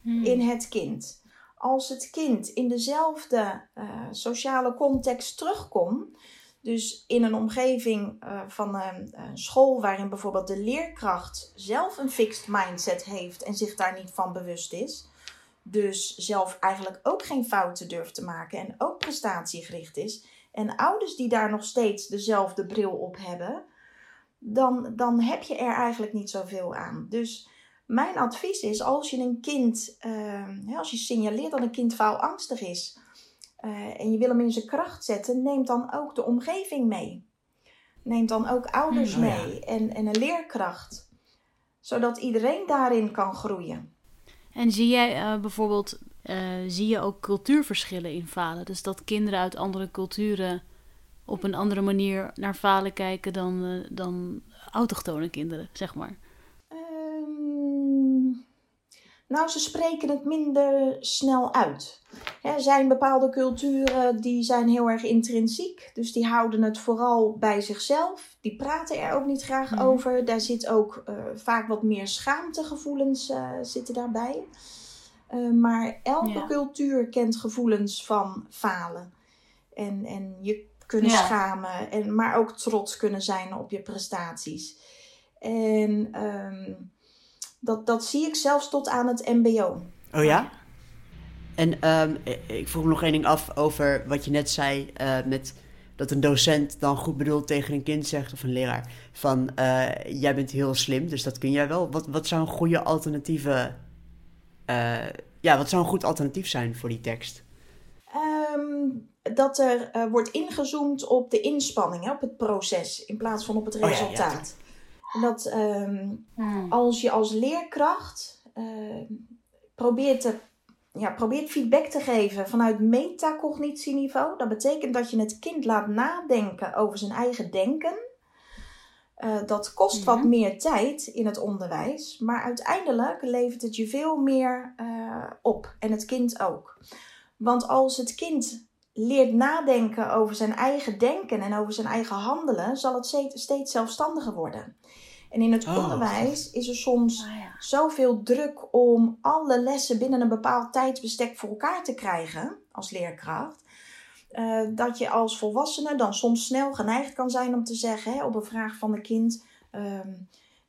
hmm. in het kind. Als het kind in dezelfde uh, sociale context terugkomt, dus in een omgeving uh, van een, een, school waarin bijvoorbeeld de leerkracht zelf een fixed mindset heeft en zich daar niet van bewust is. Dus zelf eigenlijk ook geen fouten durft te maken en ook prestatiegericht is. En ouders die daar nog steeds dezelfde bril op hebben, dan, dan heb je er eigenlijk niet zoveel aan. Dus mijn advies is als je een kind, uh, als je signaleert dat een kind faalangstig is, uh, en je wil hem in zijn kracht zetten, neem dan ook de omgeving mee. Neem dan ook ouders mm, oh mee en, en een leerkracht. Zodat iedereen daarin kan groeien. En zie jij uh, bijvoorbeeld, uh, zie je ook cultuurverschillen in falen? Dus dat kinderen uit andere culturen op een andere manier naar falen kijken dan, dan autochtone kinderen, zeg maar? Nou, ze spreken het minder snel uit. Er zijn bepaalde culturen die zijn heel erg intrinsiek. Dus die houden het vooral bij zichzelf. Die praten er ook niet graag mhm. over. Daar zit ook uh, vaak wat meer schaamtegevoelens uh, zitten daarbij. Uh, maar elke ja. cultuur kent gevoelens van falen. En, en je kunnen ja. schamen. En, maar ook trots kunnen zijn op je prestaties. En... Um, dat, dat zie ik zelfs tot aan het MBO. Oh ja? En um, ik vroeg nog één ding af over wat je net zei uh, met dat een docent dan goed bedoeld tegen een kind zegt of een leraar van uh, jij bent heel slim, dus dat kun jij wel. Wat, wat zou een goede alternatieve, uh, ja, wat zou een goed alternatief zijn voor die tekst? Um, dat er wordt ingezoomd op de inspanning, op het proces, in plaats van op het resultaat. Oh, ja, ja, dat ehm, hmm. als je als leerkracht uh, probeert, te, ja, probeert feedback te geven vanuit metacognitieniveau, dat betekent dat je het kind laat nadenken over zijn eigen denken. Uh, dat kost wat meer tijd in het onderwijs, maar uiteindelijk levert het je veel meer uh, op en het kind ook. Want als het kind leert nadenken over zijn eigen denken en over zijn eigen handelen, zal het steeds zelfstandiger worden. En in het oh, onderwijs is er soms oh, ja. zoveel druk om alle lessen binnen een bepaald tijdsbestek voor elkaar te krijgen als leerkracht. Uh, dat je als volwassene dan soms snel geneigd kan zijn om te zeggen hè, op een vraag van een kind: uh,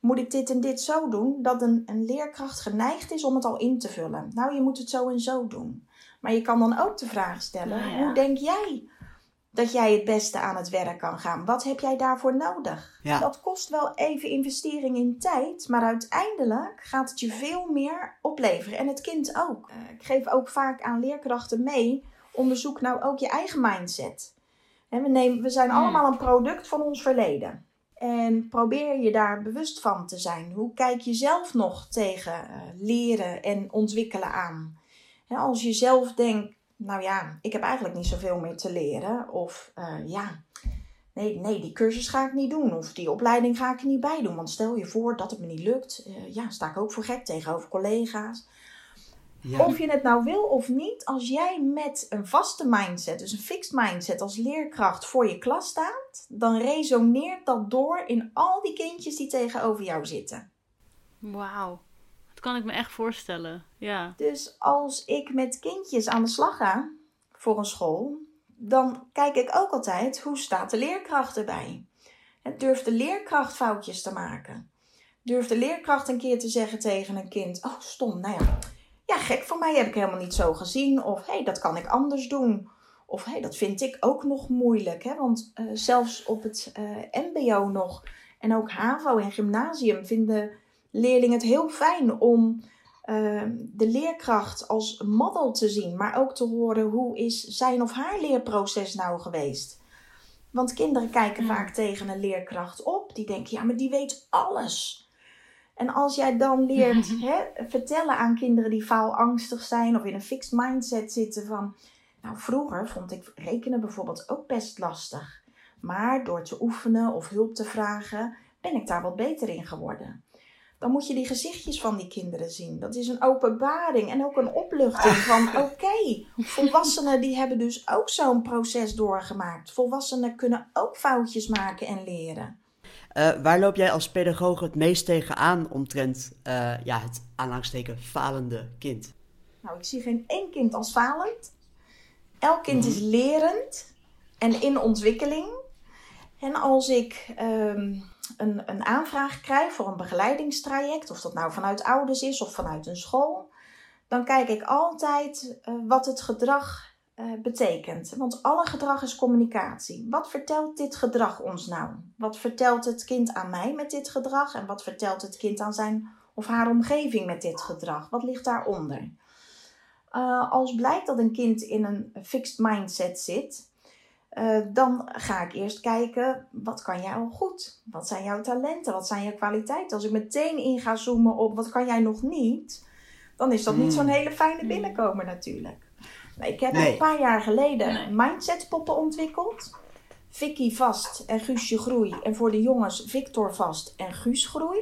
Moet ik dit en dit zo doen? Dat een, een leerkracht geneigd is om het al in te vullen. Nou, je moet het zo en zo doen. Maar je kan dan ook de vraag stellen: ja. Hoe denk jij dat jij het beste aan het werk kan gaan. Wat heb jij daarvoor nodig? Dat kost wel even investering in tijd, maar uiteindelijk gaat het je veel meer opleveren. En het kind ook. Uh, ik geef ook vaak aan leerkrachten mee: onderzoek nou ook je eigen mindset. We, nemen, we zijn allemaal een product van ons verleden. En probeer je daar bewust van te zijn. Hoe kijk je zelf nog tegen uh, leren en ontwikkelen aan? Als je zelf denkt, nou ja, ik heb eigenlijk niet zoveel meer te leren. Of uh, ja, nee, nee, die cursus ga ik niet doen. Of die opleiding ga ik er niet bij doen. Want stel je voor dat het me niet lukt. Uh, ja, sta ik ook voor gek tegenover collega's. Ja. Of je het nou wil of niet, als jij met een vaste mindset, dus een fixed mindset als leerkracht voor je klas staat, dan resoneert dat door in al die kindjes die tegenover jou zitten. Wauw, kan ik me echt voorstellen. Ja. Dus als ik met kindjes aan de slag ga voor een school, dan kijk ik ook altijd hoe staat de leerkracht erbij. Durft de leerkracht foutjes te maken? Durft de leerkracht een keer te zeggen tegen een kind: Oh, stom, nou ja ja, gek van mij heb ik helemaal niet zo gezien. Of hé, hey, dat kan ik anders doen. Of hé, hey, dat vind ik ook nog moeilijk. Hè? Want uh, zelfs op het uh, MBO nog en ook HAVO en gymnasium vinden leerlingen het heel fijn om uh, de leerkracht als model te zien. Maar ook te horen hoe is zijn of haar leerproces nou geweest. Want kinderen kijken vaak tegen een leerkracht op. Die denken, ja, maar die weet alles. En als jij dan leert hè, vertellen aan kinderen die faalangstig zijn of in een fixed mindset zitten van, nou vroeger vond ik rekenen bijvoorbeeld ook best lastig. Maar door te oefenen of hulp te vragen ben ik daar wat beter in geworden. Dan moet je die gezichtjes van die kinderen zien. Dat is een openbaring en ook een opluchting van oké, okay, volwassenen die hebben dus ook zo'n proces doorgemaakt. Volwassenen kunnen ook foutjes maken en leren. Uh, waar loop jij als pedagoog het meest tegenaan omtrent uh, ja, het aanhangsteken falende kind? Nou, ik zie geen één kind als falend. Elk kind is lerend en in ontwikkeling. En als ik um, een, een aanvraag krijg voor een begeleidingstraject, of dat nou vanuit ouders is of vanuit een school, dan kijk ik altijd uh, wat het gedrag uh, betekent. Want alle gedrag is communicatie. Wat vertelt dit gedrag ons nou? Wat vertelt het kind aan mij met dit gedrag? En wat vertelt het kind aan zijn of haar omgeving met dit gedrag? Wat ligt daaronder? Uh, als blijkt dat een kind in een fixed mindset zit, uh, dan ga ik eerst kijken, wat kan jij al goed? Wat zijn jouw talenten? Wat zijn jouw kwaliteiten? Als ik meteen in ga zoomen op wat kan jij nog niet, dan is dat niet zo'n hele fijne binnenkomen natuurlijk. Ik heb een paar jaar geleden nee. mindset poppen ontwikkeld. Vicky Vast en Guusje Groei. En voor de jongens Victor Vast en Guus Groei.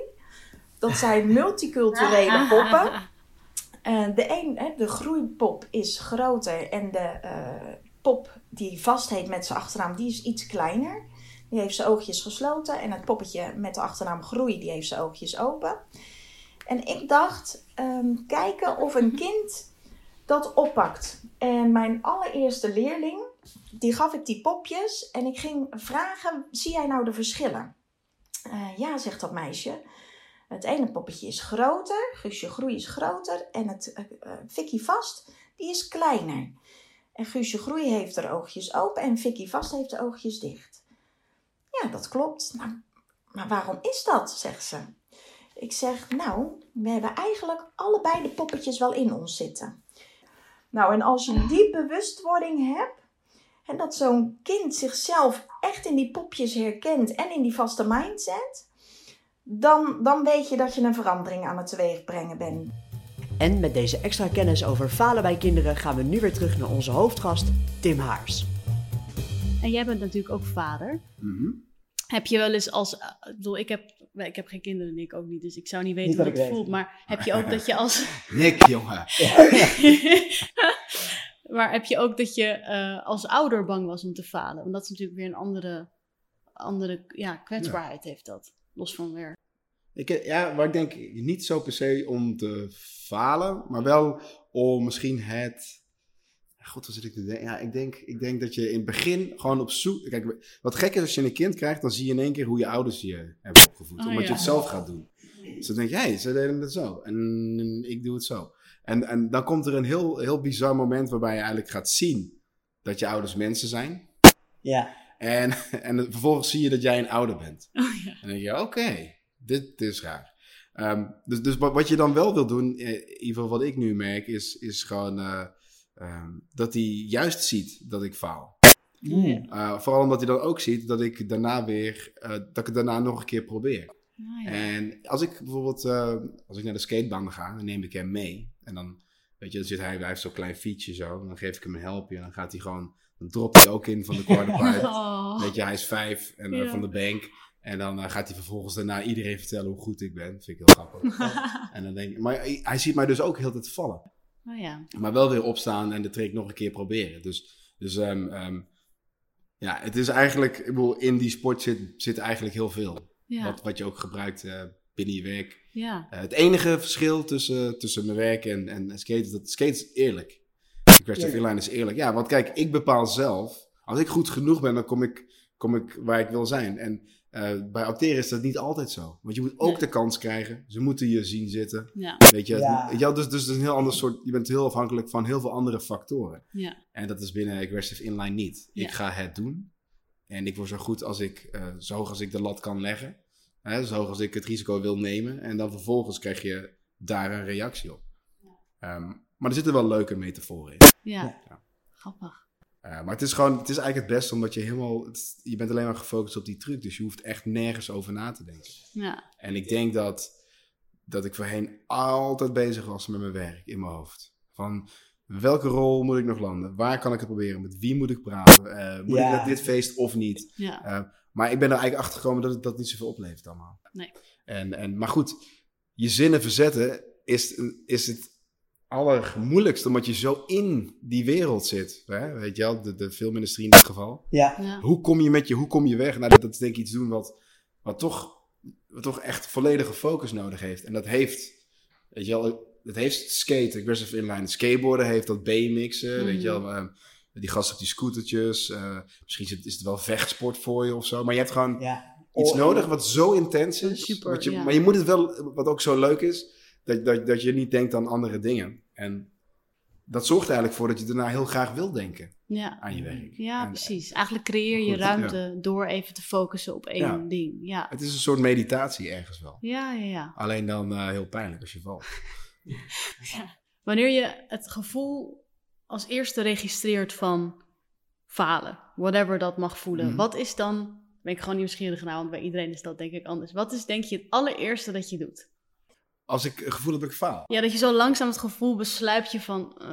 Dat zijn multiculturele poppen. Uh, de, een, de groeipop is groter en de uh, pop die vast heet met zijn achternaam, die is iets kleiner. Die heeft zijn oogjes gesloten. En het poppetje met de achternaam Groei, die heeft zijn oogjes open. En ik dacht, um, kijken of een kind dat oppakt. En mijn allereerste leerling, die gaf ik die popjes en ik ging vragen: zie jij nou de verschillen? Uh, ja, zegt dat meisje. Het ene poppetje is groter, Guusje Groei is groter en het uh, uh, Vicky Vast, die is kleiner. En Guusje Groei heeft haar oogjes open en Vicky Vast heeft de oogjes dicht. Ja, dat klopt. Maar waarom is dat? zegt ze. Ik zeg, nou, we hebben eigenlijk allebei de poppetjes wel in ons zitten. Nou, en als je die bewustwording hebt, en dat zo'n kind zichzelf echt in die popjes herkent en in die vaste mindset, dan, dan weet je dat je een verandering aan het teweeg brengen bent. En met deze extra kennis over falen bij kinderen gaan we nu weer terug naar onze hoofdgast, Tim Haars. En jij bent natuurlijk ook vader. Mm Heb je wel eens als. Ik bedoel, ik heb ik heb geen kinderen, ik ook niet, dus ik zou niet weten niet hoe het voelt. Maar heb je ook dat je als. Nick, jongen. maar heb je ook dat je uh, als ouder bang was om te falen? Want dat is natuurlijk weer een andere, andere ja, kwetsbaarheid heeft dat. Los van werk. Ik, ja, maar ik denk niet zo per se om te falen, maar wel om misschien het God, wat zit ik te denken? Ja, ik denk, ik denk dat je in het begin gewoon op zoek... Kijk, wat gek is als je een kind krijgt, dan zie je in één keer hoe je ouders je hebben opgevoed. Oh, omdat je het zelf gaat doen. Dus dan denk je, hey, ze deden het zo. En ik doe het zo. En, en dan komt er een heel, heel bizar moment waarbij je eigenlijk gaat zien dat je ouders mensen zijn. Ja. En, en vervolgens zie je dat jij een ouder bent. Oh, ja. En dan denk je, oké, dit is raar. Um, dus, dus wat je dan wel wil doen, eh, in ieder geval wat ik nu merk, is, is gewoon... Uh, Um, dat hij juist ziet dat ik faal. Mm. Uh, vooral omdat hij dan ook ziet dat ik daarna weer, uh, dat ik het daarna nog een keer probeer. Ah, ja. En als ik bijvoorbeeld, uh, als ik naar de skatebaan ga, dan neem ik hem mee. En dan, weet je, dan zit hij, hij heeft zo'n klein fietsje zo. Dan geef ik hem een helpje en dan gaat hij gewoon, dan dropt hij ook in van de quarterpipe. Oh. Weet je, hij is vijf en, Ja. van de bank. En dan uh, gaat hij vervolgens daarna iedereen vertellen hoe goed ik ben. Dat vind ik heel grappig. en dan denk ik, maar hij, ziet mij dus ook heel de tijd vallen. Oh ja. Maar wel weer opstaan en de trick nog een keer proberen. Dus, dus um, um, ja, het is eigenlijk, ik bedoel, in die sport zit, zit eigenlijk heel veel. Ja. Wat, wat je ook gebruikt uh, binnen je werk. Ja. Uh, het enige verschil tussen, tussen mijn werk en, en skate is dat skate is eerlijk. De Crash of Inline is eerlijk. Ja, want kijk, ik bepaal zelf. Als ik goed genoeg ben, dan kom ik, kom ik waar ik wil zijn. En uh, bij acteren is dat niet altijd zo. Want je moet ook Nee. de kans krijgen. Ze moeten je zien zitten. Ja. Weet je, Ja. Het, ja dus, dus een heel ander soort. Je bent heel afhankelijk van heel veel andere factoren. Ja. En dat is binnen Aggressive Inline niet. Ja. Ik ga het doen. En ik word zo goed als ik, uh, zo hoog als ik de lat kan leggen. Hè, zo hoog als ik het risico wil nemen. En dan vervolgens krijg je daar een reactie op. Um, maar er zitten wel leuke metaforen in. Ja. Ja. Grappig. Uh, maar het is gewoon, het is eigenlijk het beste omdat je helemaal, het, je bent alleen maar gefocust op die truc. Dus je hoeft echt nergens over na te denken. Ja. En ik denk dat, dat ik voorheen altijd bezig was met mijn werk in mijn hoofd. Van welke rol moet ik nog landen? Waar kan ik het proberen? Met wie moet ik praten? Uh, moet Ja. ik naar dit feest of niet? Ja. Uh, maar ik ben er eigenlijk achter gekomen dat het dat niet zoveel oplevert allemaal. Nee. En, en, maar goed, je zinnen verzetten is, is het allermoeilijkste, omdat je zo in die wereld zit. Hè? Weet je wel, de, de filmindustrie in dit geval. Ja, Ja. Hoe kom je met je, hoe kom je weg? Nou, dat, dat is denk ik iets doen wat, wat, toch, wat toch echt volledige focus nodig heeft. En dat heeft, weet je wel, dat heeft skate, aggressive inline, skateboarden heeft dat BMX'en, Mhm. weet je wel. eh, die gasten op die scootertjes. eh, misschien is het, is het wel vechtsport voor je of zo. Maar je hebt gewoon ja. iets Oh, nodig wat zo intens is. Super, wat je, ja. Maar je moet het wel, wat ook zo leuk is, dat, dat, dat je niet denkt aan andere dingen. En dat zorgt eigenlijk voor dat je daarna heel graag wil denken Ja. aan je werk. Ja, En precies. Eigenlijk creëer je Goed, ruimte door even te focussen op één Ja. ding. Ja. Het is een soort meditatie ergens wel. Ja, ja, ja. Alleen dan eh, heel pijnlijk als je valt. Wanneer je het gevoel als eerste registreert van falen, whatever dat mag voelen, Mhm. wat is dan, ben ik gewoon nieuwsgierig naar, want bij iedereen is dat denk ik anders. Wat is denk je het allereerste dat je doet? Als ik het gevoel heb dat ik faal, Ja, dat je zo langzaam het gevoel besluipt je van, eh,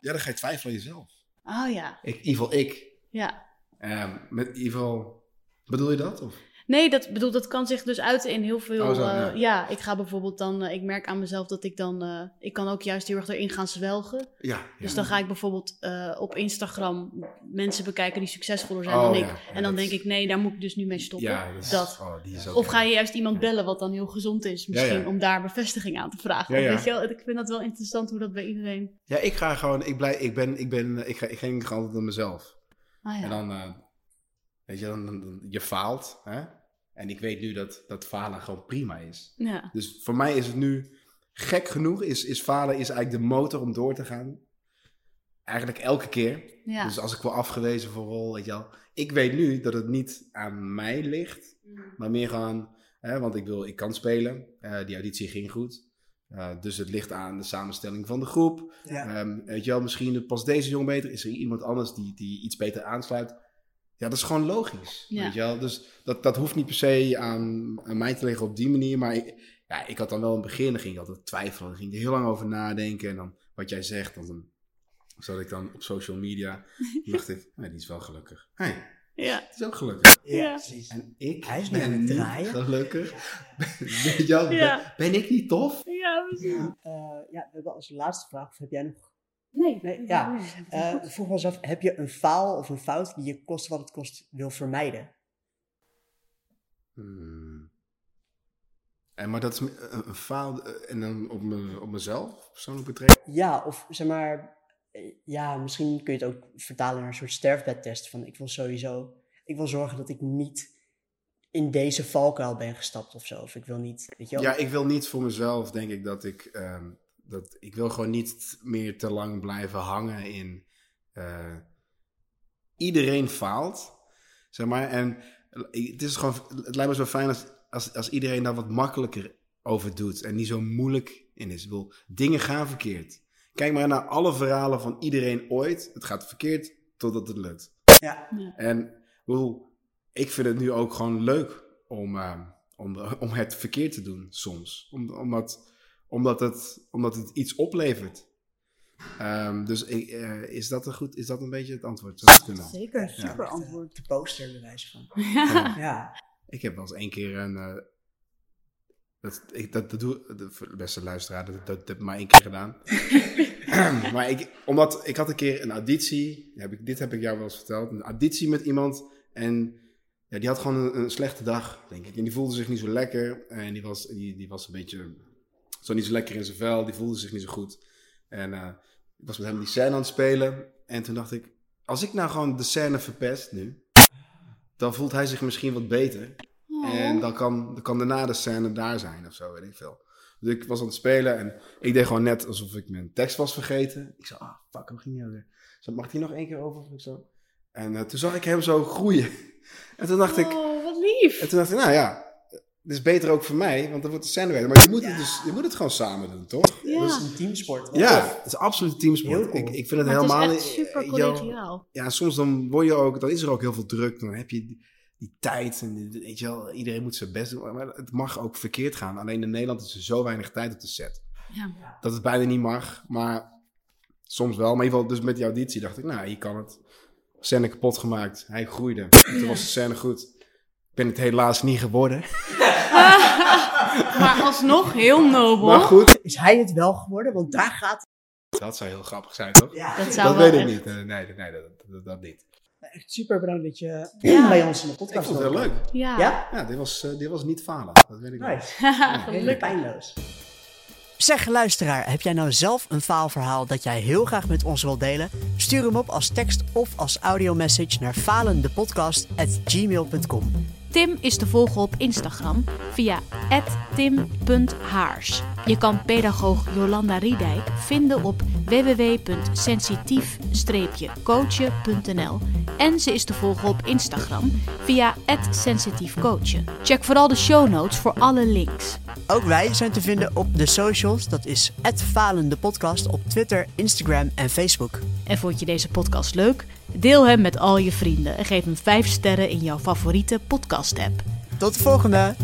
ja, dan ga je twijfelen aan jezelf. oh ja, Ik, in ieder geval ik. ja. Ehm, met in ieder geval, bedoel je dat? Of? Nee, dat bedoel, dat kan zich dus uiten in heel veel. Oh, zo, eh, ja. ja. ik ga bijvoorbeeld dan, eh, ik merk aan mezelf dat ik dan, eh, ik kan ook juist heel erg erin gaan zwelgen. Ja. Dus dan ga ik bijvoorbeeld op Instagram mensen bekijken die succesvoller zijn Oh, dan ik. en dan denk ik, nee, daar moet ik dus nu mee stoppen. Ja, dat is, dat. oh, die is ook Of ga je juist iemand bellen, wat dan heel gezond is, misschien, om daar bevestiging aan te vragen. Weet je wel? Ik vind dat wel interessant hoe dat bij iedereen. Ja, ik ga gewoon, ik, blij, ik ben, ik ben, ik ga, ik ging gewoon altijd aan mezelf. Ah, ja. En dan, weet je, dan, dan- dan- je faalt, hè? En ik weet nu dat, dat falen gewoon prima is. ja. Dus voor mij is het nu, gek genoeg, is, is falen is eigenlijk de motor om door te gaan. Eigenlijk elke keer. Ja. Dus als ik word afgewezen voor rol, weet je wel. Ik weet nu dat het niet aan mij ligt, maar meer gewoon, hè, want ik, wil, ik kan spelen. Eh, die auditie ging goed. Eh, dus het ligt aan de samenstelling van de groep. Ja. Ehm, weet je wel, misschien past deze jongen beter. Is er iemand anders die, die iets beter aansluit? Ja, dat is gewoon logisch. Ja. Weet je wel? Dus dat, dat hoeft niet per se aan, aan mij te liggen op die manier. Maar ik, ja, ik had dan wel in het begin, dan ging ik altijd twijfelen. Dan ging ik er heel lang over nadenken. En dan wat jij zegt, dan, dan zat ik dan op social media. Dan dacht ik, nee, die is wel gelukkig. Hé, hey, ja. die is ook gelukkig. Ja, precies. En ik Hij is ben aan het niet draaien. gelukkig. Weet je wel, Ja. ben, ben ik niet tof? Ja, precies. Eh, ja, we hebben als laatste vraag, of heb jij nog? Nee, Nee, ja. Eh vroeg me eens af, heb je een faal of een fout die je kost wat het kost wil vermijden? Hmm. En, maar dat is een, een faal eh, en dan op, me, op mezelf persoonlijk betrekken. Ja, of zeg maar, eh, ja, misschien kun je het ook vertalen naar een soort sterfbedtest. Van ik wil sowieso, ik wil zorgen dat ik niet in deze valkuil ben gestapt of zo. Of ik wil niet, weet je wel. Ja, ik wil niet voor mezelf, denk ik, dat ik. ehm, dat, ik wil gewoon niet meer te lang blijven hangen in. eh, iedereen faalt, zeg maar. En het, is gewoon, het lijkt me zo fijn als, als, als iedereen daar wat makkelijker over doet. En niet zo moeilijk in is. Ik bedoel, dingen gaan verkeerd. Kijk maar naar alle verhalen van iedereen ooit. Het gaat verkeerd totdat het lukt. Ja. En ik bedoel, ik vind het nu ook gewoon leuk om, eh, om, om het verkeerd te doen soms. Om, omdat, omdat, het, omdat het iets oplevert. Ehm, dus ik, eh, is, dat een goed, is dat een beetje het antwoord? Zou het kunnen? Zeker, super antwoord. De poster bewijzen van. Ja. Ja. Ik heb wel eens één keer een. eh, dat, ik, dat, dat doe de voor de beste luisteraar, dat, dat, heb ik maar één keer gedaan. maar ik, omdat ik had een keer een auditie, heb ik, dit heb ik jou wel eens verteld, een auditie met iemand en ja, die had gewoon een, een slechte dag, denk ik. En die voelde zich niet zo lekker en die was, die, die was een beetje zo niet zo lekker in zijn vel, die voelde zich niet zo goed. En eh, ik was met hem die scène aan het spelen en toen dacht ik, als ik nou gewoon de scène verpest nu, dan voelt hij zich misschien wat beter. En dan kan, dan kan daarna de scène daar zijn of zo, weet ik veel. Dus ik was aan het spelen en ik deed gewoon net alsof ik mijn tekst was vergeten. Ik zei, ah, fuck, hoe ging die nou weer? Ik zei, mag ik hier nog één keer over? Of zo? En eh, toen zag ik hem zo groeien. En toen dacht ik, Oh, wat lief. en toen dacht ik, nou ja, is beter ook voor mij, want dan wordt de scène beter. Maar je moet, het, dus, je moet het gewoon samen doen, toch? Dat Ja, is een teamsport. Ja, het is absoluut een teamsport. Cool. Ik, ik vind het maar het is helemaal echt super eh, collegiaal. ja, soms dan word je ook, dan is er ook heel veel druk. Dan heb je die, die tijd en weet je wel, iedereen moet zijn best doen. Maar het mag ook verkeerd gaan. Alleen in Nederland is er zo weinig tijd op de set. Ja. Dat het bijna niet mag, maar soms wel. Maar in ieder geval, dus met die auditie dacht ik, nou, hier kan het. Scène kapot gemaakt. Hij groeide. En toen was de scène goed. Ik ben het helaas niet geworden. Maar alsnog heel nobel. Maar goed. Is hij het wel geworden? Want daar gaat Dat zou heel grappig zijn, toch? Ja. Dat zou Dat wel weet ik niet. Eh, Nee, nee, dat, dat, dat niet. Echt super bedankt dat je Ja. bij ons in de Ik podcast vond het heel leuk. Ja. Ja? Ja, dit was, eh, dit was niet falen. Dat weet ik wel. Helemaal Gelukkig. pijnloos. Zeg luisteraar, heb jij nou zelf een faalverhaal dat jij heel graag met ons wilt delen? Stuur hem op als tekst of als audiomessage naar falendepodcast.gmail.com. Tim is te volgen op Instagram via tim.haars. Je kan pedagoog Jolanda Riedijk vinden op www.sensitief-coachen.nl en ze is te volgen op Instagram via sensitiefcoachen. Check vooral de show notes voor alle links. Ook wij zijn te vinden op de socials, dat is @falendepodcast op Twitter, Instagram en Facebook. En vond je deze podcast leuk? Deel hem met al je vrienden en geef hem 5 sterren in jouw favoriete podcast-app. Tot de volgende!